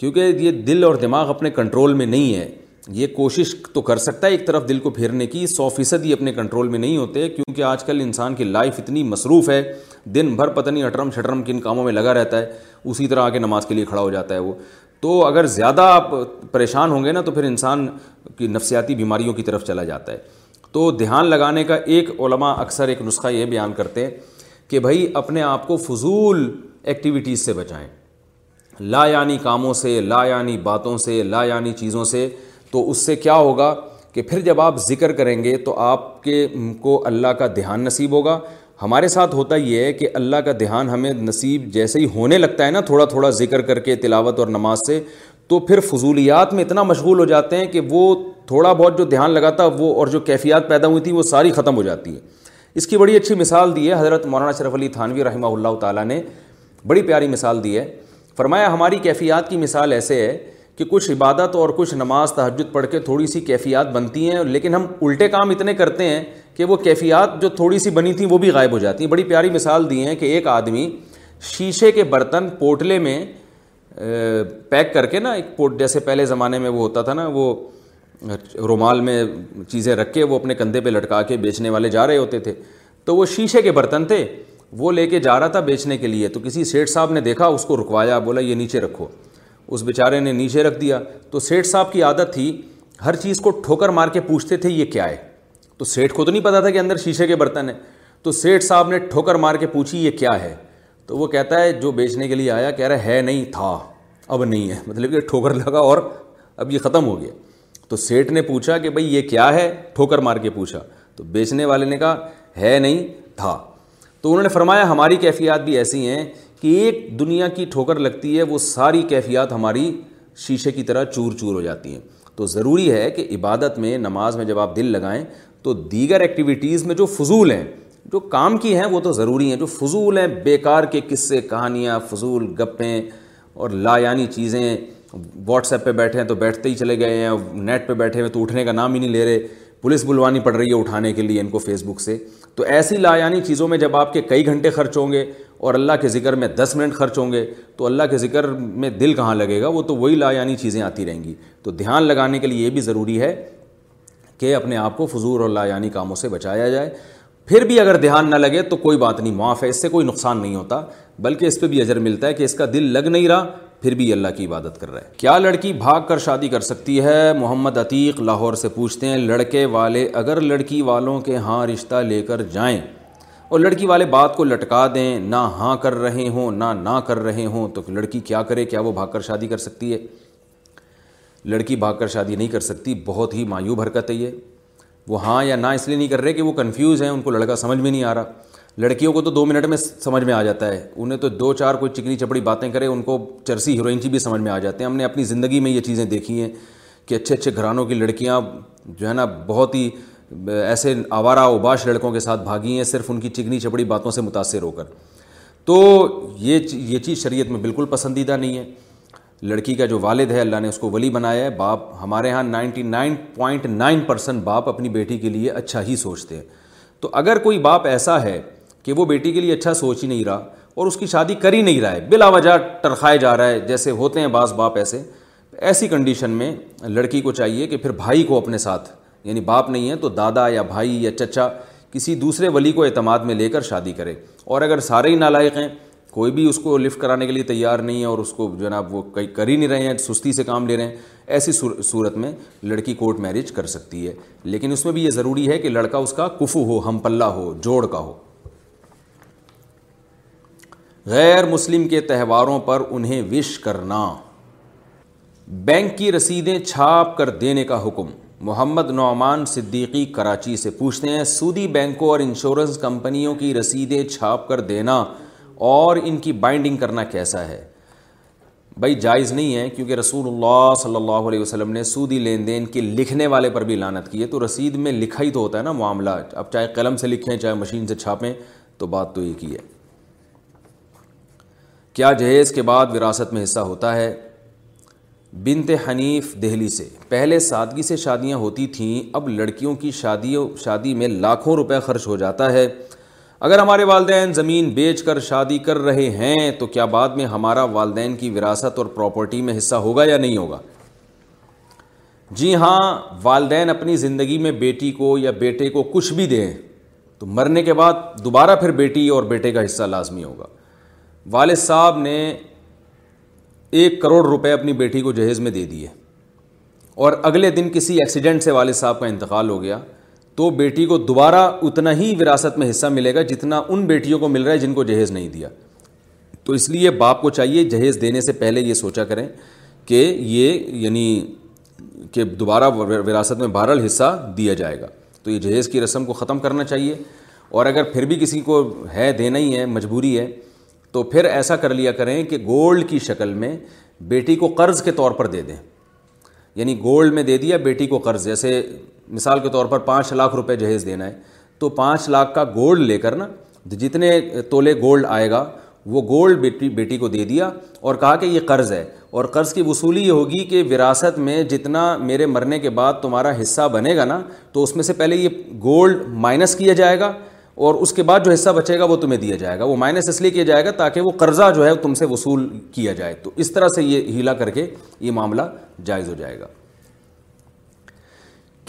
کیونکہ یہ دل اور دماغ اپنے کنٹرول میں نہیں ہے یہ کوشش تو کر سکتا ہے ایک طرف دل کو پھیرنے کی سو فیصد ہی اپنے کنٹرول میں نہیں ہوتے کیونکہ آج کل انسان کی لائف اتنی مصروف ہے دن بھر پتہ نہیں اٹرم شٹرم کن کاموں میں لگا رہتا ہے اسی طرح آ کے نماز کے لیے کھڑا ہو جاتا ہے وہ تو اگر زیادہ آپ پریشان ہوں گے نا تو پھر انسان کی نفسیاتی بیماریوں کی طرف چلا جاتا ہے تو دھیان لگانے کا ایک علماء اکثر ایک نسخہ یہ بیان کرتے ہیں کہ بھائی اپنے آپ کو فضول ایکٹیویٹیز سے بچائیں لا یعنی کاموں سے لا یعنی باتوں سے لا یعنی چیزوں سے تو اس سے کیا ہوگا کہ پھر جب آپ ذکر کریں گے تو آپ کے کو اللہ کا دھیان نصیب ہوگا ہمارے ساتھ ہوتا یہ ہے کہ اللہ کا دھیان ہمیں نصیب جیسے ہی ہونے لگتا ہے نا تھوڑا تھوڑا ذکر کر کے تلاوت اور نماز سے تو پھر فضولیات میں اتنا مشغول ہو جاتے ہیں کہ وہ تھوڑا بہت جو دھیان لگاتا وہ اور جو کیفیات پیدا ہوئی تھی وہ ساری ختم ہو جاتی ہے اس کی بڑی اچھی مثال دی ہے حضرت مولانا شرف علی تھانوی رحمہ اللہ تعالیٰ نے بڑی پیاری مثال دی ہے فرمایا ہماری کیفیات کی مثال ایسے ہے کہ کچھ عبادت اور کچھ نماز تحجد پڑھ کے تھوڑی سی کیفیات بنتی ہیں لیکن ہم الٹے کام اتنے کرتے ہیں کہ وہ کیفیات جو تھوڑی سی بنی تھیں وہ بھی غائب ہو جاتی ہیں بڑی پیاری مثال دی ہیں کہ ایک آدمی شیشے کے برتن پوٹلے میں پیک کر کے نا ایک پوٹ جیسے پہلے زمانے میں وہ ہوتا تھا نا وہ رومال میں چیزیں رکھ کے وہ اپنے کندھے پہ لٹکا کے بیچنے والے جا رہے ہوتے تھے تو وہ شیشے کے برتن تھے وہ لے کے جا رہا تھا بیچنے کے لیے تو کسی سیٹ صاحب نے دیکھا اس کو رکوایا بولا یہ نیچے رکھو اس بیچارے نے نیچے رکھ دیا تو سیٹھ صاحب کی عادت تھی ہر چیز کو ٹھوکر مار کے پوچھتے تھے یہ کیا ہے تو سیٹھ کو تو نہیں پتا تھا کہ اندر شیشے کے برتن ہیں تو سیٹھ صاحب نے ٹھوکر مار کے پوچھی یہ کیا ہے تو وہ کہتا ہے جو بیچنے کے لیے آیا کہہ رہا ہے نہیں تھا اب نہیں ہے مطلب کہ ٹھوکر لگا اور اب یہ ختم ہو گیا تو سیٹھ نے پوچھا کہ بھائی یہ کیا ہے ٹھوکر مار کے پوچھا تو بیچنے والے نے کہا ہے نہیں تھا تو انہوں نے فرمایا ہماری کیفیات بھی ایسی ہیں کہ ایک دنیا کی ٹھوکر لگتی ہے وہ ساری کیفیات ہماری شیشے کی طرح چور چور ہو جاتی ہیں تو ضروری ہے کہ عبادت میں نماز میں جب آپ دل لگائیں تو دیگر ایکٹیویٹیز میں جو فضول ہیں جو کام کی ہیں وہ تو ضروری ہیں جو فضول ہیں بیکار کے قصے کہانیاں فضول گپیں اور لا یعنی چیزیں واٹس ایپ پہ بیٹھے ہیں تو بیٹھتے ہی چلے گئے ہیں نیٹ پہ بیٹھے ہوئے تو اٹھنے کا نام ہی نہیں لے رہے پولیس بلوانی پڑ رہی ہے اٹھانے کے لیے ان کو فیس بک سے تو ایسی لا یعنی چیزوں میں جب آپ کے کئی گھنٹے خرچ ہوں گے اور اللہ کے ذکر میں دس منٹ خرچ ہوں گے تو اللہ کے ذکر میں دل کہاں لگے گا وہ تو وہی لا یعنی چیزیں آتی رہیں گی تو دھیان لگانے کے لیے یہ بھی ضروری ہے کہ اپنے آپ کو فضول اور لا یعنی کاموں سے بچایا جائے پھر بھی اگر دھیان نہ لگے تو کوئی بات نہیں معاف ہے اس سے کوئی نقصان نہیں ہوتا بلکہ اس پہ بھی اجر ملتا ہے کہ اس کا دل لگ نہیں رہا پھر بھی اللہ کی عبادت کر رہا ہے کیا لڑکی بھاگ کر شادی کر سکتی ہے محمد عتیق لاہور سے پوچھتے ہیں لڑکے والے اگر لڑکی والوں کے ہاں رشتہ لے کر جائیں اور لڑکی والے بات کو لٹکا دیں نہ ہاں کر رہے ہوں نہ نہ کر رہے ہوں تو لڑکی کیا کرے کیا وہ بھاگ کر شادی کر سکتی ہے لڑکی بھاگ کر شادی نہیں کر سکتی بہت ہی مایوب حرکت ہے یہ وہ ہاں یا نہ اس لیے نہیں کر رہے کہ وہ کنفیوز ہیں ان کو لڑکا سمجھ میں نہیں آ رہا لڑکیوں کو تو دو منٹ میں سمجھ میں آ جاتا ہے انہیں تو دو چار کوئی چکنی چپڑی باتیں کرے ان کو چرسی ہیروئن کی بھی سمجھ میں آ جاتے ہیں ہم نے اپنی زندگی میں یہ چیزیں دیکھی ہیں کہ اچھے اچھے گھرانوں کی لڑکیاں جو ہے نا بہت ہی ایسے آوارہ اوباش لڑکوں کے ساتھ بھاگی ہیں صرف ان کی چکنی چپڑی باتوں سے متاثر ہو کر تو یہ چیز شریعت میں بالکل پسندیدہ نہیں ہے لڑکی کا جو والد ہے اللہ نے اس کو ولی بنایا ہے باپ ہمارے ہاں ninety nine point nine percent باپ اپنی بیٹی کے لیے اچھا ہی سوچتے ہیں تو اگر کوئی باپ ایسا ہے کہ وہ بیٹی کے لیے اچھا سوچ ہی نہیں رہا اور اس کی شادی کر ہی نہیں رہا ہے بلا وجہ ٹرخائے جا رہا ہے جیسے ہوتے ہیں بعض باپ ایسے ایسی کنڈیشن میں لڑکی کو چاہیے کہ پھر بھائی کو اپنے ساتھ یعنی باپ نہیں ہے تو دادا یا بھائی یا چچا کسی دوسرے ولی کو اعتماد میں لے کر شادی کرے اور اگر سارے ہی نالائق ہیں کوئی بھی اس کو لفٹ کرانے کے لیے تیار نہیں ہے اور اس کو جو ہے نا وہ کر ہی نہیں رہے ہیں سستی سے کام لے رہے ہیں ایسی صورت میں لڑکی کورٹ میرج کر سکتی ہے لیکن اس میں بھی یہ ضروری ہے کہ لڑکا اس کا کفو ہو ہم پلہ ہو جوڑ کا ہو غیر مسلم کے تہواروں پر انہیں وش کرنا بینک کی رسیدیں چھاپ کر دینے کا حکم محمد نعمان صدیقی کراچی سے پوچھتے ہیں سودی بینکوں اور انشورنس کمپنیوں کی رسیدیں چھاپ کر دینا اور ان کی بائنڈنگ کرنا کیسا ہے بھائی جائز نہیں ہے کیونکہ رسول اللہ صلی اللہ علیہ وسلم نے سودی لین دین کے لکھنے والے پر بھی لانت کی ہے تو رسید میں لکھا ہی تو ہوتا ہے نا معاملہ اب چاہے قلم سے لکھیں چاہے مشین سے چھاپیں تو بات تو ہی ہے کیا جہیز کے بعد وراثت میں حصہ ہوتا ہے بنت حنیف دہلی سے پہلے سادگی سے شادیاں ہوتی تھیں اب لڑکیوں کی شادیوں شادی میں لاکھوں روپے خرچ ہو جاتا ہے اگر ہمارے والدین زمین بیچ کر شادی کر رہے ہیں تو کیا بعد میں ہمارا والدین کی وراثت اور پراپرٹی میں حصہ ہوگا یا نہیں ہوگا جی ہاں والدین اپنی زندگی میں بیٹی کو یا بیٹے کو کچھ بھی دیں تو مرنے کے بعد دوبارہ پھر بیٹی اور بیٹے کا حصہ لازمی ہوگا والد صاحب نے ایک کروڑ روپے اپنی بیٹی کو جہیز میں دے دیے اور اگلے دن کسی ایکسیڈنٹ سے والد صاحب کا انتقال ہو گیا تو بیٹی کو دوبارہ اتنا ہی وراثت میں حصہ ملے گا جتنا ان بیٹیوں کو مل رہا ہے جن کو جہیز نہیں دیا تو اس لیے باپ کو چاہیے جہیز دینے سے پہلے یہ سوچا کریں کہ یہ یعنی کہ دوبارہ وراثت میں بہرحال حصہ دیا جائے گا تو یہ جہیز کی رسم کو ختم کرنا چاہیے اور اگر پھر بھی کسی کو ہے دینا ہی ہے مجبوری ہے تو پھر ایسا کر لیا کریں کہ گولڈ کی شکل میں بیٹی کو قرض کے طور پر دے دیں یعنی گولڈ میں دے دیا بیٹی کو قرض جیسے مثال کے طور پر پانچ لاکھ روپے جہیز دینا ہے تو پانچ لاکھ کا گولڈ لے کر نا جتنے تولے گولڈ آئے گا وہ گولڈ بیٹی بیٹی کو دے دیا اور کہا کہ یہ قرض ہے اور قرض کی وصولی یہ ہوگی کہ وراثت میں جتنا میرے مرنے کے بعد تمہارا حصہ بنے گا نا تو اس میں سے پہلے یہ گولڈ مائنس کیا جائے گا اور اس کے بعد جو حصہ بچے گا وہ تمہیں دیا جائے گا وہ مائنس اس لیے کیا جائے گا تاکہ وہ قرضہ جو ہے تم سے وصول کیا جائے تو اس طرح سے یہ ہیلا کر کے یہ معاملہ جائز ہو جائے گا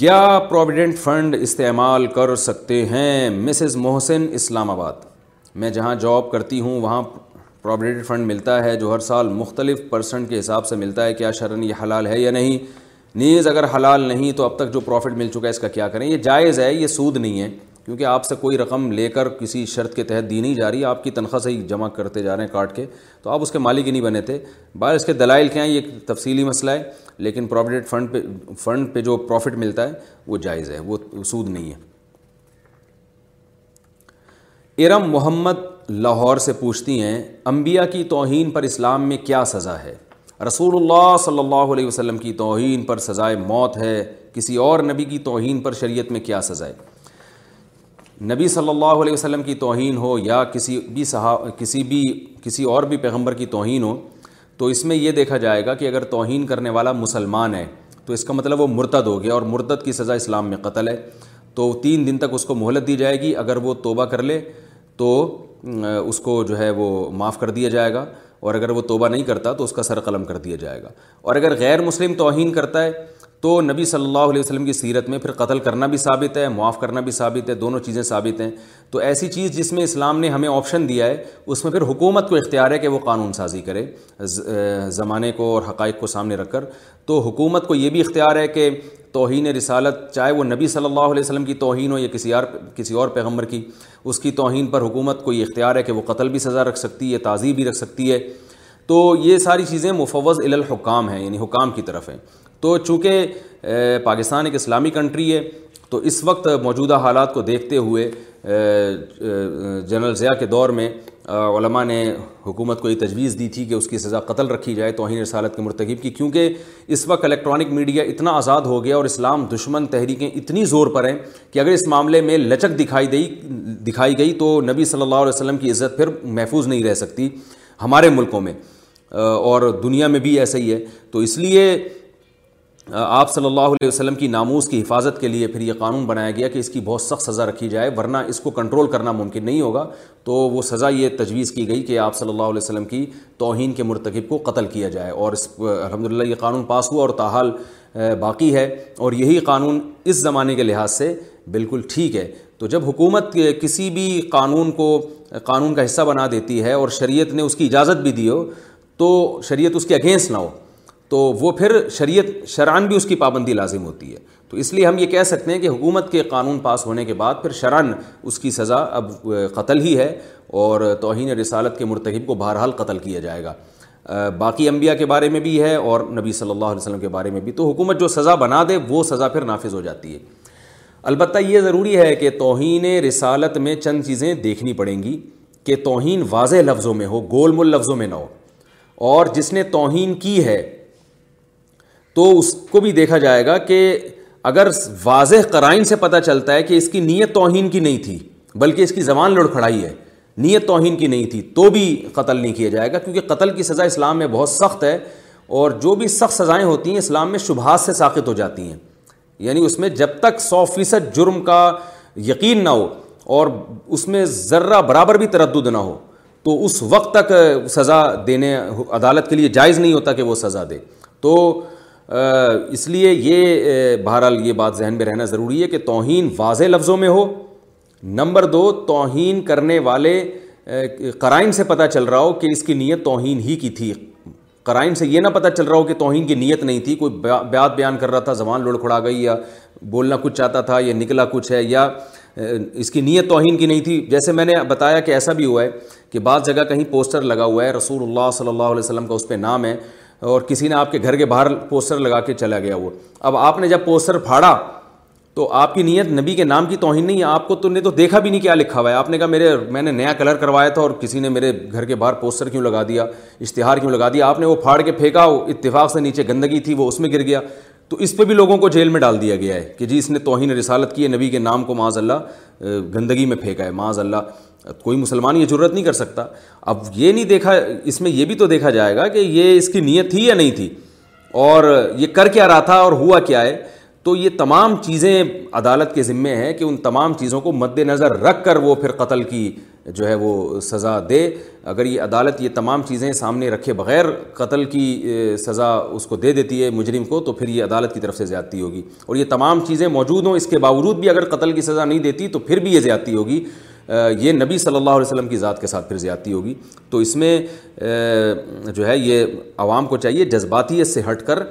کیا پروویڈنٹ فنڈ استعمال کر سکتے ہیں مسز محسن اسلام آباد میں جہاں جاب کرتی ہوں وہاں پروویڈنٹ فنڈ ملتا ہے جو ہر سال مختلف پرسنٹ کے حساب سے ملتا ہے کیا شرن یہ حلال ہے یا نہیں نیز اگر حلال نہیں تو اب تک جو پروفٹ مل چکا ہے اس کا کیا کریں یہ جائز ہے یہ سود نہیں ہے کیونکہ آپ سے کوئی رقم لے کر کسی شرط کے تحت دی نہیں جا رہی آپ کی تنخواہ سے ہی جمع کرتے جا رہے ہیں کاٹ کے تو آپ اس کے مالک ہی نہیں بنے تھے باہر اس کے دلائل کیا ہیں یہ تفصیلی مسئلہ ہے لیکن پروویڈنٹ فنڈ پہ فنڈ پہ جو پروفٹ ملتا ہے وہ جائز ہے وہ سود نہیں ہے ارم محمد لاہور سے پوچھتی ہیں انبیاء کی توہین پر اسلام میں کیا سزا ہے رسول اللہ صلی اللہ علیہ وسلم کی توہین پر سزائے موت ہے کسی اور نبی کی توہین پر شریعت میں کیا سزا ہے نبی صلی اللہ علیہ وسلم کی توہین ہو یا کسی بھی صحا کسی بھی کسی اور بھی پیغمبر کی توہین ہو تو اس میں یہ دیکھا جائے گا کہ اگر توہین کرنے والا مسلمان ہے تو اس کا مطلب وہ مرتد ہو گیا اور مرتد کی سزا اسلام میں قتل ہے تو تین دن تک اس کو مہلت دی جائے گی اگر وہ توبہ کر لے تو اس کو جو ہے وہ معاف کر دیا جائے گا اور اگر وہ توبہ نہیں کرتا تو اس کا سر قلم کر دیا جائے گا اور اگر غیر مسلم توہین کرتا ہے تو نبی صلی اللہ علیہ وسلم کی سیرت میں پھر قتل کرنا بھی ثابت ہے معاف کرنا بھی ثابت ہے دونوں چیزیں ثابت ہیں تو ایسی چیز جس میں اسلام نے ہمیں آپشن دیا ہے اس میں پھر حکومت کو اختیار ہے کہ وہ قانون سازی کرے زمانے کو اور حقائق کو سامنے رکھ کر تو حکومت کو یہ بھی اختیار ہے کہ توہین رسالت چاہے وہ نبی صلی اللہ علیہ وسلم کی توہین ہو یا کسی اور کسی اور پیغمبر کی اس کی توہین پر حکومت کو یہ اختیار ہے کہ وہ قتل بھی سزا رکھ سکتی ہے تعزیب بھی رکھ سکتی ہے تو یہ ساری چیزیں مفوض الحکام ہیں یعنی حکام کی طرف ہیں تو چونکہ پاکستان ایک اسلامی کنٹری ہے تو اس وقت موجودہ حالات کو دیکھتے ہوئے جنرل ضیاء کے دور میں علماء نے حکومت کو یہ تجویز دی تھی کہ اس کی سزا قتل رکھی جائے توہین رسالت کے مرتکب کی کیونکہ اس وقت الیکٹرانک میڈیا اتنا آزاد ہو گیا اور اسلام دشمن تحریکیں اتنی زور پر ہیں کہ اگر اس معاملے میں لچک دکھائی گئی دکھائی گئی تو نبی صلی اللہ علیہ وسلم کی عزت پھر محفوظ نہیں رہ سکتی ہمارے ملکوں میں اور دنیا میں بھی ایسا ہی ہے تو اس لیے آپ صلی اللہ علیہ وسلم کی ناموز کی حفاظت کے لیے پھر یہ قانون بنایا گیا کہ اس کی بہت سخت سزا رکھی جائے ورنہ اس کو کنٹرول کرنا ممکن نہیں ہوگا تو وہ سزا یہ تجویز کی گئی کہ آپ صلی اللہ علیہ وسلم کی توہین کے مرتکب کو قتل کیا جائے اور اس الحمد للہ یہ قانون پاس ہوا اور تاحال باقی ہے اور یہی قانون اس زمانے کے لحاظ سے بالکل ٹھیک ہے تو جب حکومت کسی بھی قانون کو قانون کا حصہ بنا دیتی ہے اور شریعت نے اس کی اجازت بھی دی ہو تو شریعت اس کے اگینسٹ نہ ہو تو وہ پھر شریعت شرعن بھی اس کی پابندی لازم ہوتی ہے تو اس لیے ہم یہ کہہ سکتے ہیں کہ حکومت کے قانون پاس ہونے کے بعد پھر شرعن اس کی سزا اب قتل ہی ہے اور توہین رسالت کے مرتخب کو بہرحال قتل کیا جائے گا باقی انبیاء کے بارے میں بھی ہے اور نبی صلی اللہ علیہ وسلم کے بارے میں بھی تو حکومت جو سزا بنا دے وہ سزا پھر نافذ ہو جاتی ہے البتہ یہ ضروری ہے کہ توہین رسالت میں چند چیزیں دیکھنی پڑیں گی کہ توہین واضح لفظوں میں ہو گول مل لفظوں میں نہ ہو اور جس نے توہین کی ہے تو اس کو بھی دیکھا جائے گا کہ اگر واضح قرائن سے پتہ چلتا ہے کہ اس کی نیت توہین کی نہیں تھی بلکہ اس کی زبان لڑکھڑائی ہے نیت توہین کی نہیں تھی تو بھی قتل نہیں کیا جائے گا کیونکہ قتل کی سزا اسلام میں بہت سخت ہے اور جو بھی سخت سزائیں ہوتی ہیں اسلام میں شبہات سے ساخت ہو جاتی ہیں یعنی اس میں جب تک سو فیصد جرم کا یقین نہ ہو اور اس میں ذرہ برابر بھی تردد نہ ہو تو اس وقت تک سزا دینے عدالت کے لیے جائز نہیں ہوتا کہ وہ سزا دے تو اس لیے یہ بہرحال یہ بات ذہن میں رہنا ضروری ہے کہ توہین واضح لفظوں میں ہو نمبر دو توہین کرنے والے قرائن سے پتہ چل رہا ہو کہ اس کی نیت توہین ہی کی تھی قرائن سے یہ نہ پتہ چل رہا ہو کہ توہین کی نیت نہیں تھی کوئی بیات بیان کر رہا تھا زبان لڑکھڑا گئی یا بولنا کچھ چاہتا تھا یا نکلا کچھ ہے یا اس کی نیت توہین کی نہیں تھی جیسے میں نے بتایا کہ ایسا بھی ہوا ہے کہ بعض جگہ کہیں پوسٹر لگا ہوا ہے رسول اللہ صلی اللہ علیہ وسلم کا اس پہ نام ہے اور کسی نے آپ کے گھر کے باہر پوسٹر لگا کے چلا گیا وہ اب آپ نے جب پوسٹر پھاڑا تو آپ کی نیت نبی کے نام کی توہین نہیں ہے آپ کو تو نے تو دیکھا بھی نہیں کیا لکھا ہوا ہے آپ نے کہا میرے میں نے نیا کلر کروایا تھا اور کسی نے میرے گھر کے باہر پوسٹر کیوں لگا دیا اشتہار کیوں لگا دیا آپ نے وہ پھاڑ کے پھینکا اتفاق سے نیچے گندگی تھی وہ اس میں گر گیا تو اس پہ بھی لوگوں کو جیل میں ڈال دیا گیا ہے کہ جی اس نے توہین رسالت کی ہے نبی کے نام کو معاذ اللہ گندگی میں پھینکا ہے معاذ اللہ کوئی مسلمان یہ ضرورت نہیں کر سکتا اب یہ نہیں دیکھا اس میں یہ بھی تو دیکھا جائے گا کہ یہ اس کی نیت تھی یا نہیں تھی اور یہ کر کیا رہا تھا اور ہوا کیا ہے تو یہ تمام چیزیں عدالت کے ذمے ہیں کہ ان تمام چیزوں کو مد نظر رکھ کر وہ پھر قتل کی جو ہے وہ سزا دے اگر یہ عدالت یہ تمام چیزیں سامنے رکھے بغیر قتل کی سزا اس کو دے دیتی ہے مجرم کو تو پھر یہ عدالت کی طرف سے زیادتی ہوگی اور یہ تمام چیزیں موجود ہوں اس کے باوجود بھی اگر قتل کی سزا نہیں دیتی تو پھر بھی یہ زیادتی ہوگی یہ نبی صلی اللہ علیہ وسلم کی ذات کے ساتھ پھر زیادتی ہوگی تو اس میں جو ہے یہ عوام کو چاہیے جذباتیت سے ہٹ کر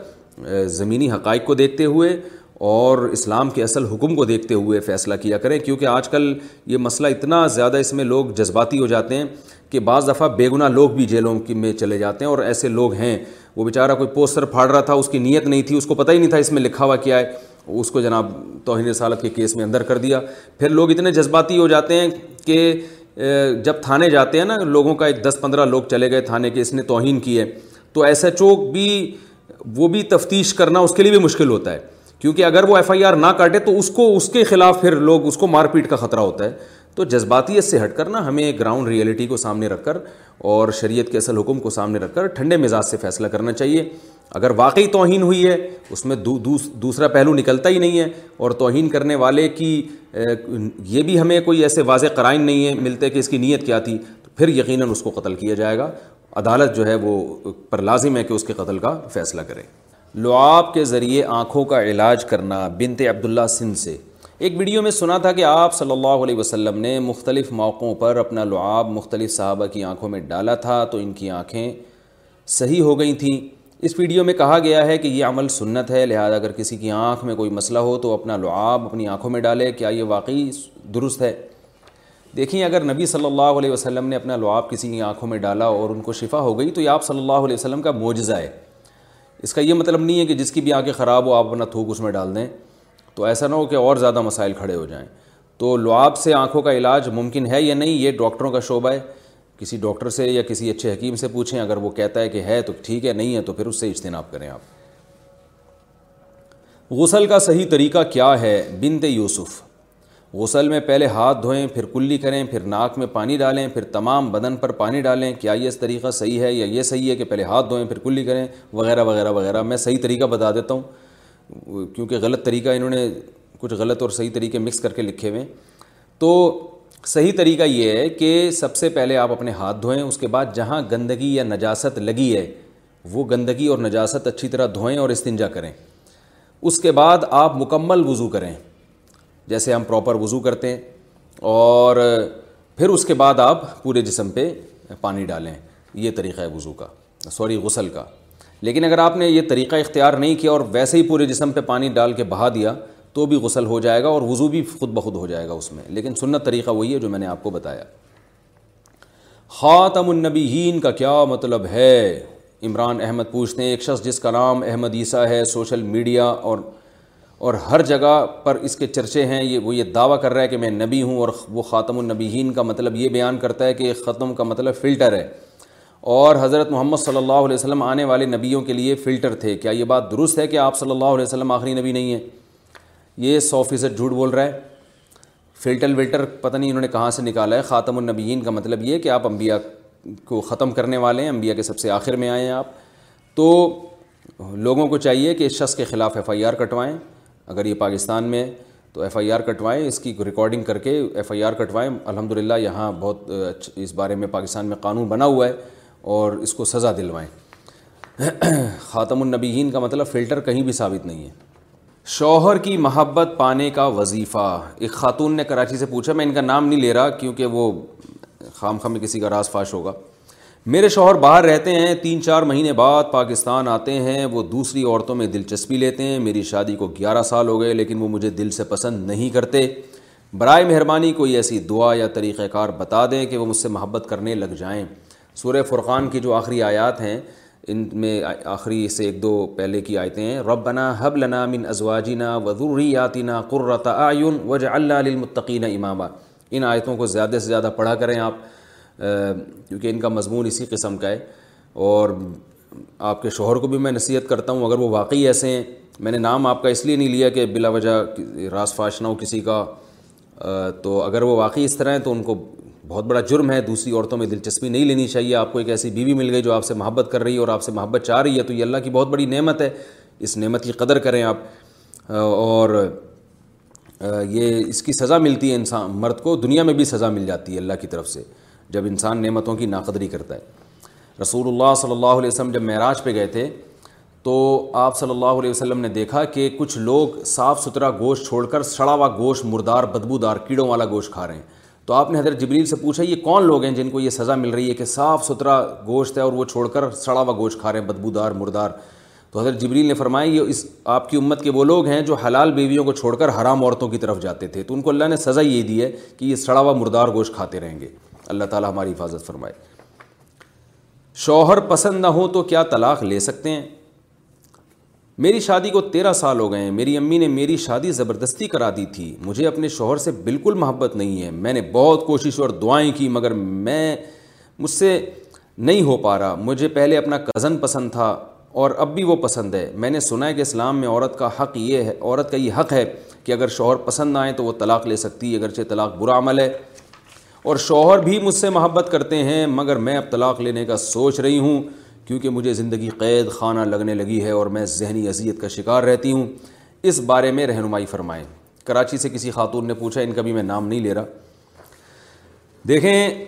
زمینی حقائق کو دیکھتے ہوئے اور اسلام کے اصل حکم کو دیکھتے ہوئے فیصلہ کیا کریں کیونکہ آج کل یہ مسئلہ اتنا زیادہ اس میں لوگ جذباتی ہو جاتے ہیں کہ بعض دفعہ بے گناہ لوگ بھی جیلوں کی میں چلے جاتے ہیں اور ایسے لوگ ہیں وہ بیچارہ کوئی پوسٹر پھاڑ رہا تھا اس کی نیت نہیں تھی اس کو پتہ ہی نہیں تھا اس میں لکھا ہوا کیا ہے اس کو جناب توہین رسالت کے کیس میں اندر کر دیا پھر لوگ اتنے جذباتی ہو جاتے ہیں کہ جب تھانے جاتے ہیں نا لوگوں کا ایک دس پندرہ لوگ چلے گئے تھانے کے اس نے توہین کی ہے تو ایس ایچ او بھی وہ بھی تفتیش کرنا اس کے لیے بھی مشکل ہوتا ہے کیونکہ اگر وہ ایف آئی آر نہ کاٹے تو اس کو اس کے خلاف پھر لوگ اس کو مار پیٹ کا خطرہ ہوتا ہے تو جذباتیت سے ہٹ کر نا ہمیں گراؤنڈ ریئلٹی کو سامنے رکھ کر اور شریعت کے اصل حکم کو سامنے رکھ کر ٹھنڈے مزاج سے فیصلہ کرنا چاہیے اگر واقعی توہین ہوئی ہے اس میں دو دوس دوسرا پہلو نکلتا ہی نہیں ہے اور توہین کرنے والے کی یہ بھی ہمیں کوئی ایسے واضح قرائن نہیں ہے ملتے کہ اس کی نیت کیا تھی تو پھر یقیناً اس کو قتل کیا جائے گا عدالت جو ہے وہ پر لازم ہے کہ اس کے قتل کا فیصلہ کرے لعاب کے ذریعے آنکھوں کا علاج کرنا بنت عبداللہ سندھ سے ایک ویڈیو میں سنا تھا کہ آپ صلی اللہ علیہ وسلم نے مختلف موقعوں پر اپنا لعاب مختلف صحابہ کی آنکھوں میں ڈالا تھا تو ان کی آنکھیں صحیح ہو گئی تھیں اس ویڈیو میں کہا گیا ہے کہ یہ عمل سنت ہے لہذا اگر کسی کی آنکھ میں کوئی مسئلہ ہو تو اپنا لعاب اپنی آنکھوں میں ڈالے کیا یہ واقعی درست ہے دیکھیں اگر نبی صلی اللہ علیہ وسلم نے اپنا لعاب کسی کی آنکھوں میں ڈالا اور ان کو شفا ہو گئی تو یہ آپ صلی اللہ علیہ وسلم کا موجزہ ہے اس کا یہ مطلب نہیں ہے کہ جس کی بھی آنکھیں خراب ہو آپ اپنا تھوک اس میں ڈال دیں تو ایسا نہ ہو کہ اور زیادہ مسائل کھڑے ہو جائیں تو لعاب سے آنکھوں کا علاج ممکن ہے یا نہیں یہ ڈاکٹروں کا شعبہ ہے کسی ڈاکٹر سے یا کسی اچھے حکیم سے پوچھیں اگر وہ کہتا ہے کہ ہے تو ٹھیک ہے نہیں ہے تو پھر اس سے اجتناب کریں آپ غسل کا صحیح طریقہ کیا ہے بنت یوسف غسل میں پہلے ہاتھ دھوئیں پھر کلی کریں پھر ناک میں پانی ڈالیں پھر تمام بدن پر پانی ڈالیں کیا یہ طریقہ صحیح ہے یا یہ صحیح ہے کہ پہلے ہاتھ دھوئیں پھر کلی کریں وغیرہ وغیرہ وغیرہ میں صحیح طریقہ بتا دیتا ہوں کیونکہ غلط طریقہ انہوں نے کچھ غلط اور صحیح طریقے مکس کر کے لکھے ہوئے تو صحیح طریقہ یہ ہے کہ سب سے پہلے آپ اپنے ہاتھ دھوئیں اس کے بعد جہاں گندگی یا نجاست لگی ہے وہ گندگی اور نجاست اچھی طرح دھوئیں اور استنجا کریں اس کے بعد آپ مکمل وضو کریں جیسے ہم پراپر وضو کرتے ہیں اور پھر اس کے بعد آپ پورے جسم پہ پانی ڈالیں یہ طریقہ ہے وضو کا سوری غسل کا لیکن اگر آپ نے یہ طریقہ اختیار نہیں کیا اور ویسے ہی پورے جسم پہ پانی ڈال کے بہا دیا تو بھی غسل ہو جائے گا اور وضو بھی خود بخود ہو جائے گا اس میں لیکن سنت طریقہ وہی ہے جو میں نے آپ کو بتایا خاتم النبیین کا کیا مطلب ہے عمران احمد پوچھتے ہیں ایک شخص جس کا نام احمد عیسیٰ ہے سوشل میڈیا اور اور ہر جگہ پر اس کے چرچے ہیں یہ وہ یہ دعویٰ کر رہا ہے کہ میں نبی ہوں اور وہ خاتم النبیین کا مطلب یہ بیان کرتا ہے کہ ختم کا مطلب فلٹر ہے اور حضرت محمد صلی اللہ علیہ وسلم آنے والے نبیوں کے لیے فلٹر تھے کیا یہ بات درست ہے کہ آپ صلی اللہ علیہ وسلم آخری نبی نہیں ہیں یہ سو فیصد جھوٹ بول رہا ہے فلٹر ولٹر پتہ نہیں انہوں نے کہاں سے نکالا ہے خاتم النبیین کا مطلب یہ کہ آپ انبیاء کو ختم کرنے والے ہیں انبیاء کے سب سے آخر میں آئے ہیں آپ تو لوگوں کو چاہیے کہ اس شخص کے خلاف ایف آئی آر کٹوائیں اگر یہ پاکستان میں تو ایف آئی آر کٹوائیں اس کی ریکارڈنگ کر کے ایف آئی آر کٹوائیں الحمد للہ یہاں بہت اس بارے میں پاکستان میں قانون بنا ہوا ہے اور اس کو سزا دلوائیں خاتم النبیین کا مطلب فلٹر کہیں بھی ثابت نہیں ہے شوہر کی محبت پانے کا وظیفہ ایک خاتون نے کراچی سے پوچھا میں ان کا نام نہیں لے رہا کیونکہ وہ خام خام میں کسی کا راز فاش ہوگا میرے شوہر باہر رہتے ہیں تین چار مہینے بعد پاکستان آتے ہیں وہ دوسری عورتوں میں دلچسپی لیتے ہیں میری شادی کو گیارہ سال ہو گئے لیکن وہ مجھے دل سے پسند نہیں کرتے برائے مہربانی کوئی ایسی دعا یا طریقہ کار بتا دیں کہ وہ مجھ سے محبت کرنے لگ جائیں سورہ فرقان کی جو آخری آیات ہیں ان میں آخری سے ایک دو پہلے کی آیتیں ہیں ربنا حب لنا من ازواجنا وذریاتنا قرۃ آئین وجعلنا للمتقین علمطقینہ امامہ ان آیتوں کو زیادہ سے زیادہ پڑھا کریں آپ کیونکہ ان کا مضمون اسی قسم کا ہے اور آپ کے شوہر کو بھی میں نصیحت کرتا ہوں اگر وہ واقعی ایسے ہیں میں نے نام آپ کا اس لیے نہیں لیا کہ بلا وجہ راس نہ ہو کسی کا تو اگر وہ واقعی اس طرح ہیں تو ان کو بہت بڑا جرم ہے دوسری عورتوں میں دلچسپی نہیں لینی چاہیے آپ کو ایک ایسی بیوی مل گئی جو آپ سے محبت کر رہی ہے اور آپ سے محبت چاہ رہی ہے تو یہ اللہ کی بہت بڑی نعمت ہے اس نعمت کی قدر کریں آپ اور یہ اس کی سزا ملتی ہے انسان مرد کو دنیا میں بھی سزا مل جاتی ہے اللہ کی طرف سے جب انسان نعمتوں کی ناقدری کرتا ہے رسول اللہ صلی اللہ علیہ وسلم جب معراج پہ گئے تھے تو آپ صلی اللہ علیہ وسلم نے دیکھا کہ کچھ لوگ صاف ستھرا گوشت چھوڑ کر سڑا ہوا گوشت مردار بدبودار کیڑوں والا گوشت کھا رہے ہیں تو آپ نے حضرت جبریل سے پوچھا یہ کون لوگ ہیں جن کو یہ سزا مل رہی ہے کہ صاف ستھرا گوشت ہے اور وہ چھوڑ کر سڑا ہوا گوشت کھا رہے ہیں بدبودار مردار تو حضرت جبریل نے فرمایا یہ اس آپ کی امت کے وہ لوگ ہیں جو حلال بیویوں کو چھوڑ کر حرام عورتوں کی طرف جاتے تھے تو ان کو اللہ نے سزا یہ دی ہے کہ یہ سڑا ہوا مردار گوشت کھاتے رہیں گے اللہ تعالیٰ ہماری حفاظت فرمائے شوہر پسند نہ ہو تو کیا طلاق لے سکتے ہیں میری شادی کو تیرہ سال ہو گئے ہیں میری امی نے میری شادی زبردستی کرا دی تھی مجھے اپنے شوہر سے بالکل محبت نہیں ہے میں نے بہت کوشش اور دعائیں کی مگر میں مجھ سے نہیں ہو پا رہا مجھے پہلے اپنا کزن پسند تھا اور اب بھی وہ پسند ہے میں نے سنا ہے کہ اسلام میں عورت کا حق یہ ہے عورت کا یہ حق ہے کہ اگر شوہر پسند نہ آئے تو وہ طلاق لے سکتی ہے اگرچہ طلاق برا عمل ہے اور شوہر بھی مجھ سے محبت کرتے ہیں مگر میں اب طلاق لینے کا سوچ رہی ہوں کیونکہ مجھے زندگی قید خانہ لگنے لگی ہے اور میں ذہنی اذیت کا شکار رہتی ہوں اس بارے میں رہنمائی فرمائیں کراچی سے کسی خاتون نے پوچھا ان کا بھی میں نام نہیں لے رہا دیکھیں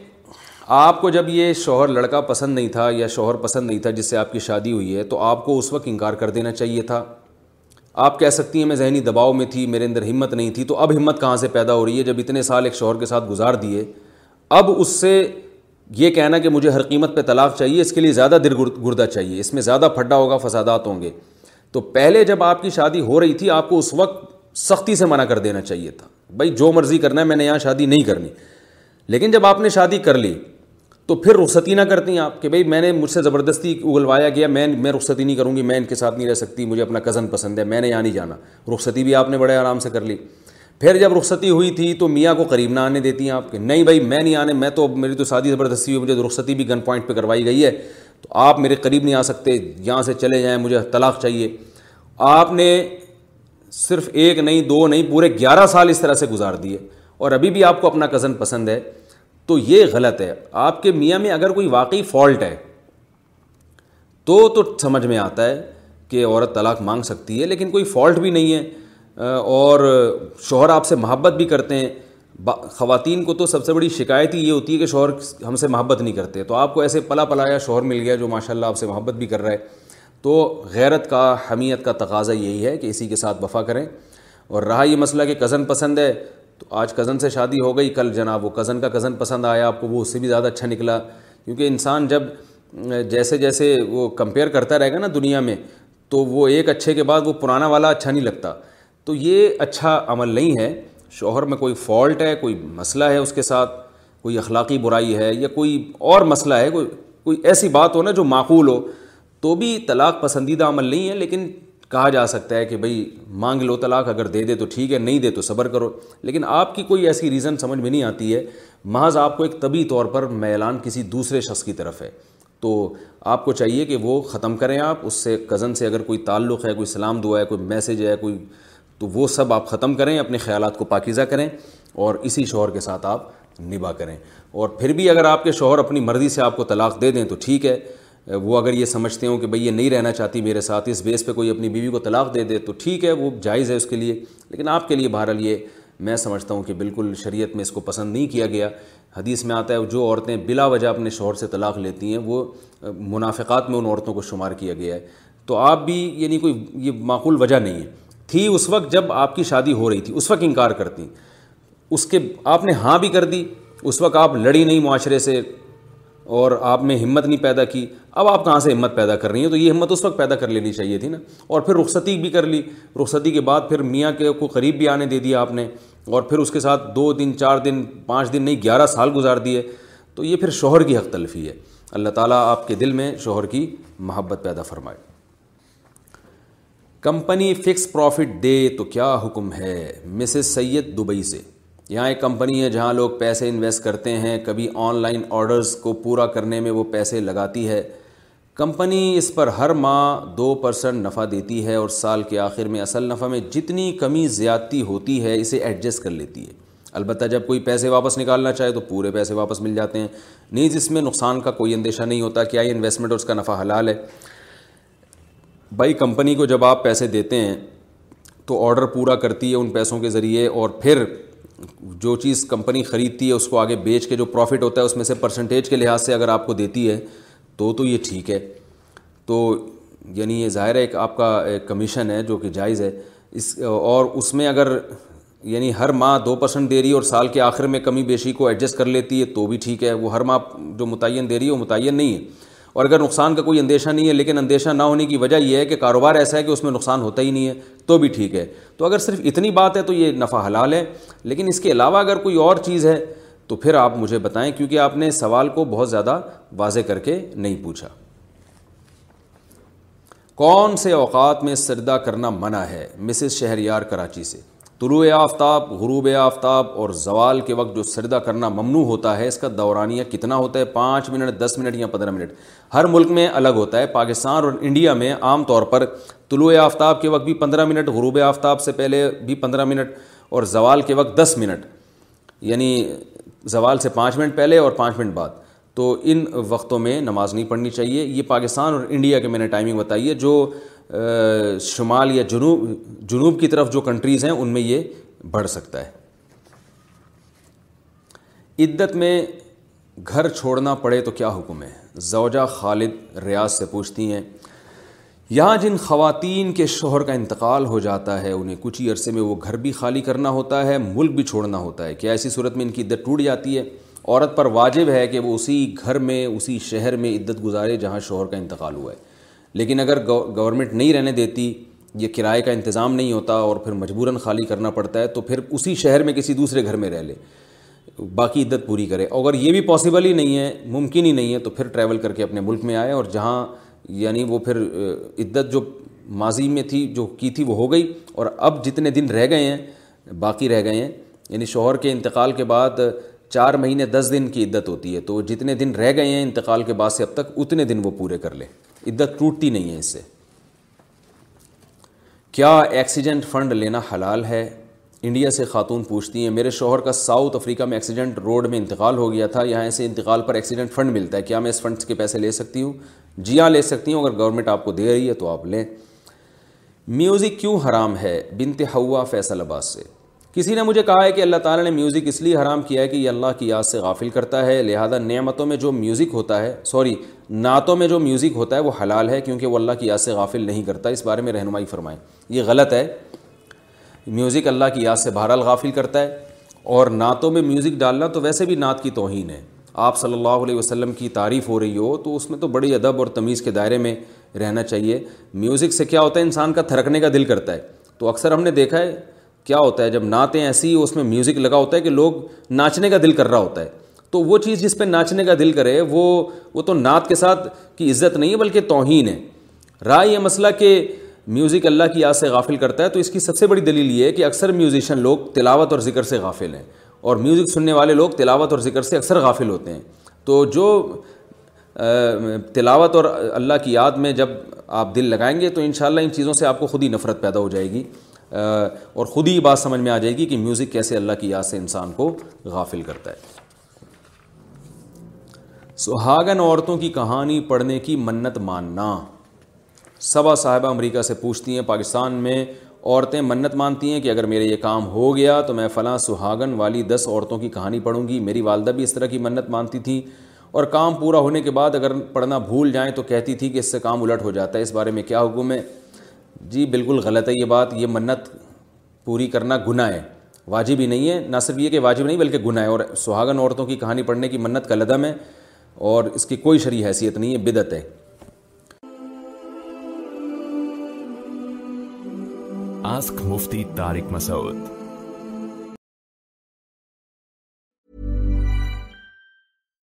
آپ کو جب یہ شوہر لڑکا پسند نہیں تھا یا شوہر پسند نہیں تھا جس سے آپ کی شادی ہوئی ہے تو آپ کو اس وقت انکار کر دینا چاہیے تھا آپ کہہ سکتی ہیں میں ذہنی دباؤ میں تھی میرے اندر ہمت نہیں تھی تو اب ہمت کہاں سے پیدا ہو رہی ہے جب اتنے سال ایک شوہر کے ساتھ گزار دیے اب اس سے یہ کہنا کہ مجھے ہر قیمت پہ طلاق چاہیے اس کے لیے زیادہ دل گردہ چاہیے اس میں زیادہ پھڈا ہوگا فسادات ہوں گے تو پہلے جب آپ کی شادی ہو رہی تھی آپ کو اس وقت سختی سے منع کر دینا چاہیے تھا بھائی جو مرضی کرنا ہے میں نے یہاں شادی نہیں کرنی لیکن جب آپ نے شادی کر لی تو پھر رخصتی نہ کرتی ہیں آپ کہ بھائی میں نے مجھ سے زبردستی اگلوایا گیا میں میں رخصتی نہیں کروں گی میں ان کے ساتھ نہیں رہ سکتی مجھے اپنا کزن پسند ہے میں نے یہاں نہیں جانا رخصتی بھی آپ نے بڑے آرام سے کر لی پھر جب رخصتی ہوئی تھی تو میاں کو قریب نہ آنے دیتی ہیں آپ کہ نہیں بھائی میں نہیں آنے میں تو میری تو شادی زبردستی ہوئی مجھے رخصتی بھی گن پوائنٹ پہ کروائی گئی ہے تو آپ میرے قریب نہیں آ سکتے یہاں سے چلے جائیں مجھے طلاق چاہیے آپ نے صرف ایک نہیں دو نہیں پورے گیارہ سال اس طرح سے گزار دیے اور ابھی بھی آپ کو اپنا کزن پسند ہے تو یہ غلط ہے آپ کے میاں میں اگر کوئی واقعی فالٹ ہے تو سمجھ میں آتا ہے کہ عورت طلاق مانگ سکتی ہے لیکن کوئی فالٹ بھی نہیں ہے اور شوہر آپ سے محبت بھی کرتے ہیں خواتین کو تو سب سے بڑی شکایت ہی یہ ہوتی ہے کہ شوہر ہم سے محبت نہیں کرتے تو آپ کو ایسے پلا پلایا شوہر مل گیا جو ماشاء اللہ آپ سے محبت بھی کر رہا ہے تو غیرت کا حمیت کا تقاضہ یہی ہے کہ اسی کے ساتھ وفا کریں اور رہا یہ مسئلہ کہ کزن پسند ہے تو آج کزن سے شادی ہو گئی کل جناب وہ کزن کا کزن پسند آیا آپ کو وہ اس سے بھی زیادہ اچھا نکلا کیونکہ انسان جب جیسے جیسے وہ کمپیئر کرتا رہے گا نا دنیا میں تو وہ ایک اچھے کے بعد وہ پرانا والا اچھا نہیں لگتا تو یہ اچھا عمل نہیں ہے شوہر میں کوئی فالٹ ہے کوئی مسئلہ ہے اس کے ساتھ کوئی اخلاقی برائی ہے یا کوئی اور مسئلہ ہے کوئی کوئی ایسی بات ہو نا جو معقول ہو تو بھی طلاق پسندیدہ عمل نہیں ہے لیکن کہا جا سکتا ہے کہ بھائی مانگ لو طلاق اگر دے دے تو ٹھیک ہے نہیں دے تو صبر کرو لیکن آپ کی کوئی ایسی ریزن سمجھ میں نہیں آتی ہے محض آپ کو ایک طبی طور پر میلان کسی دوسرے شخص کی طرف ہے تو آپ کو چاہیے کہ وہ ختم کریں آپ اس سے کزن سے اگر کوئی تعلق ہے کوئی سلام دعا ہے کوئی میسج ہے کوئی تو وہ سب آپ ختم کریں اپنے خیالات کو پاکیزہ کریں اور اسی شوہر کے ساتھ آپ نبھا کریں اور پھر بھی اگر آپ کے شوہر اپنی مرضی سے آپ کو طلاق دے دیں تو ٹھیک ہے وہ اگر یہ سمجھتے ہوں کہ بھئی یہ نہیں رہنا چاہتی میرے ساتھ اس بیس پہ کوئی اپنی بیوی کو طلاق دے دے تو ٹھیک ہے وہ جائز ہے اس کے لیے لیکن آپ کے لیے بہرحال یہ میں سمجھتا ہوں کہ بالکل شریعت میں اس کو پسند نہیں کیا گیا حدیث میں آتا ہے جو عورتیں بلا وجہ اپنے شوہر سے طلاق لیتی ہیں وہ منافقات میں ان عورتوں کو شمار کیا گیا ہے تو آپ بھی یعنی کوئی یہ معقول وجہ نہیں ہے تھی اس وقت جب آپ کی شادی ہو رہی تھی اس وقت انکار کرتی اس کے آپ نے ہاں بھی کر دی اس وقت آپ لڑی نہیں معاشرے سے اور آپ میں ہمت نہیں پیدا کی اب آپ کہاں سے ہمت پیدا کر رہی ہیں تو یہ ہمت اس وقت پیدا کر لینی چاہیے تھی نا اور پھر رخصتی بھی کر لی رخصتی کے بعد پھر میاں کے کو قریب بھی آنے دے دیا آپ نے اور پھر اس کے ساتھ دو دن چار دن پانچ دن نہیں گیارہ سال گزار دیے تو یہ پھر شوہر کی حق تلفی ہے اللہ تعالیٰ آپ کے دل میں شوہر کی محبت پیدا فرمائے کمپنی فکس پروفٹ دے تو کیا حکم ہے مسز سید دبئی سے یہاں ایک کمپنی ہے جہاں لوگ پیسے انویسٹ کرتے ہیں کبھی آن لائن آرڈرز کو پورا کرنے میں وہ پیسے لگاتی ہے کمپنی اس پر ہر ماہ دو پرسنٹ نفع دیتی ہے اور سال کے آخر میں اصل نفع میں جتنی کمی زیادتی ہوتی ہے اسے ایڈجسٹ کر لیتی ہے البتہ جب کوئی پیسے واپس نکالنا چاہے تو پورے پیسے واپس مل جاتے ہیں نیز اس میں نقصان کا کوئی اندیشہ نہیں ہوتا کیا یہ انویسٹمنٹ اور اس کا نفع حلال ہے بھائی کمپنی کو جب آپ پیسے دیتے ہیں تو آڈر پورا کرتی ہے ان پیسوں کے ذریعے اور پھر جو چیز کمپنی خریدتی ہے اس کو آگے بیچ کے جو پروفٹ ہوتا ہے اس میں سے پرسنٹیج کے لحاظ سے اگر آپ کو دیتی ہے تو تو یہ ٹھیک ہے تو یعنی یہ ظاہر ہے ایک آپ کا کمیشن ہے جو کہ جائز ہے اس اور اس میں اگر یعنی ہر ماہ دو پرسنٹ دے رہی ہے اور سال کے آخر میں کمی بیشی کو ایڈجسٹ کر لیتی ہے تو بھی ٹھیک ہے وہ ہر ماہ جو متعین دے رہی ہے وہ متعین نہیں ہے اور اگر نقصان کا کوئی اندیشہ نہیں ہے لیکن اندیشہ نہ ہونے کی وجہ یہ ہے کہ کاروبار ایسا ہے کہ اس میں نقصان ہوتا ہی نہیں ہے تو بھی ٹھیک ہے تو اگر صرف اتنی بات ہے تو یہ نفع حلال ہے لیکن اس کے علاوہ اگر کوئی اور چیز ہے تو پھر آپ مجھے بتائیں کیونکہ آپ نے سوال کو بہت زیادہ واضح کر کے نہیں پوچھا کون سے اوقات میں سردہ کرنا منع ہے مسز شہریار کراچی سے طلوع آفتاب غروب آفتاب اور زوال کے وقت جو سردہ کرنا ممنوع ہوتا ہے اس کا دورانیہ کتنا ہوتا ہے پانچ منٹ دس منٹ یا پندرہ منٹ ہر ملک میں الگ ہوتا ہے پاکستان اور انڈیا میں عام طور پر طلوع آفتاب کے وقت بھی پندرہ منٹ غروب آفتاب سے پہلے بھی پندرہ منٹ اور زوال کے وقت دس منٹ یعنی زوال سے پانچ منٹ پہلے اور پانچ منٹ بعد تو ان وقتوں میں نماز نہیں پڑھنی چاہیے یہ پاکستان اور انڈیا کے میں نے ٹائمنگ بتائی ہے جو شمال یا جنوب جنوب کی طرف جو کنٹریز ہیں ان میں یہ بڑھ سکتا ہے عدت میں گھر چھوڑنا پڑے تو کیا حکم ہے زوجہ خالد ریاض سے پوچھتی ہیں یہاں جن خواتین کے شوہر کا انتقال ہو جاتا ہے انہیں کچھ ہی عرصے میں وہ گھر بھی خالی کرنا ہوتا ہے ملک بھی چھوڑنا ہوتا ہے کیا ایسی صورت میں ان کی عدت ٹوٹ جاتی ہے عورت پر واجب ہے کہ وہ اسی گھر میں اسی شہر میں عدت گزارے جہاں شوہر کا انتقال ہوا ہے لیکن اگر گورنمنٹ نہیں رہنے دیتی یہ کرائے کا انتظام نہیں ہوتا اور پھر مجبوراً خالی کرنا پڑتا ہے تو پھر اسی شہر میں کسی دوسرے گھر میں رہ لے باقی عدت پوری کرے اگر یہ بھی پاسبل ہی نہیں ہے ممکن ہی نہیں ہے تو پھر ٹریول کر کے اپنے ملک میں آئے اور جہاں یعنی وہ پھر عدت جو ماضی میں تھی جو کی تھی وہ ہو گئی اور اب جتنے دن رہ گئے ہیں باقی رہ گئے ہیں یعنی شوہر کے انتقال کے بعد چار مہینے دس دن کی عدت ہوتی ہے تو جتنے دن رہ گئے ہیں انتقال کے بعد سے اب تک اتنے دن وہ پورے کر لے عدت ٹوٹتی نہیں ہے اس سے کیا ایکسیڈنٹ فنڈ لینا حلال ہے انڈیا سے خاتون پوچھتی ہیں میرے شوہر کا ساؤتھ افریقہ میں ایکسیڈنٹ روڈ میں انتقال ہو گیا تھا یہاں سے انتقال پر ایکسیڈنٹ فنڈ ملتا ہے کیا میں اس فنڈ کے پیسے لے سکتی ہوں جی ہاں لے سکتی ہوں اگر گورنمنٹ آپ کو دے رہی ہے تو آپ لیں میوزک کیوں حرام ہے بنت ہوا فیصل آباد سے کسی نے مجھے کہا ہے کہ اللہ تعالیٰ نے میوزک اس لیے حرام کیا ہے کہ یہ اللہ کی یاد سے غافل کرتا ہے لہذا نعمتوں میں جو میوزک ہوتا ہے سوری نعتوں میں جو میوزک ہوتا ہے وہ حلال ہے کیونکہ وہ اللہ کی یاد سے غافل نہیں کرتا اس بارے میں رہنمائی فرمائیں یہ غلط ہے میوزک اللہ کی یاد سے بہرحال غافل کرتا ہے اور نعتوں میں میوزک ڈالنا تو ویسے بھی نعت کی توہین ہے آپ صلی اللہ علیہ وسلم کی تعریف ہو رہی ہو تو اس میں تو بڑی ادب اور تمیز کے دائرے میں رہنا چاہیے میوزک سے کیا ہوتا ہے انسان کا تھرکنے کا دل کرتا ہے تو اکثر ہم نے دیکھا ہے کیا ہوتا ہے جب نعتیں ایسی اس میں میوزک لگا ہوتا ہے کہ لوگ ناچنے کا دل کر رہا ہوتا ہے تو وہ چیز جس پہ ناچنے کا دل کرے وہ وہ تو نعت کے ساتھ کی عزت نہیں ہے بلکہ توہین ہے رائے یہ مسئلہ کہ میوزک اللہ کی یاد سے غافل کرتا ہے تو اس کی سب سے بڑی دلیل یہ ہے کہ اکثر میوزیشین لوگ تلاوت اور ذکر سے غافل ہیں اور میوزک سننے والے لوگ تلاوت اور ذکر سے اکثر غافل ہوتے ہیں تو جو تلاوت اور اللہ کی یاد میں جب آپ دل لگائیں گے تو انشاءاللہ ان چیزوں سے آپ کو خود ہی نفرت پیدا ہو جائے گی اور خود ہی بات سمجھ میں آ جائے گی کہ میوزک کیسے اللہ کی یاد سے انسان کو غافل کرتا ہے سہاگن عورتوں کی کہانی پڑھنے کی منت ماننا سبا صاحبہ امریکہ سے پوچھتی ہیں پاکستان میں عورتیں منت مانتی ہیں کہ اگر میرے یہ کام ہو گیا تو میں فلاں سہاگن والی دس عورتوں کی کہانی پڑھوں گی میری والدہ بھی اس طرح کی منت مانتی تھیں اور کام پورا ہونے کے بعد اگر پڑھنا بھول جائیں تو کہتی تھی کہ اس سے کام الٹ ہو جاتا ہے اس بارے میں کیا حکم ہے جی بالکل غلط ہے یہ بات یہ منت پوری کرنا گناہ ہے واجب ہی نہیں ہے نہ صرف یہ کہ واجب نہیں بلکہ گناہ ہے اور سہاگن عورتوں کی کہانی پڑھنے کی منت کا لدم ہے اور اس کی کوئی شریح حیثیت نہیں ہے بدت ہے ask Mufti Tariq Masood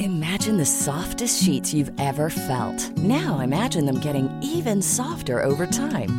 Imagine the softest sheets you've ever felt. Now imagine them getting even softer over time.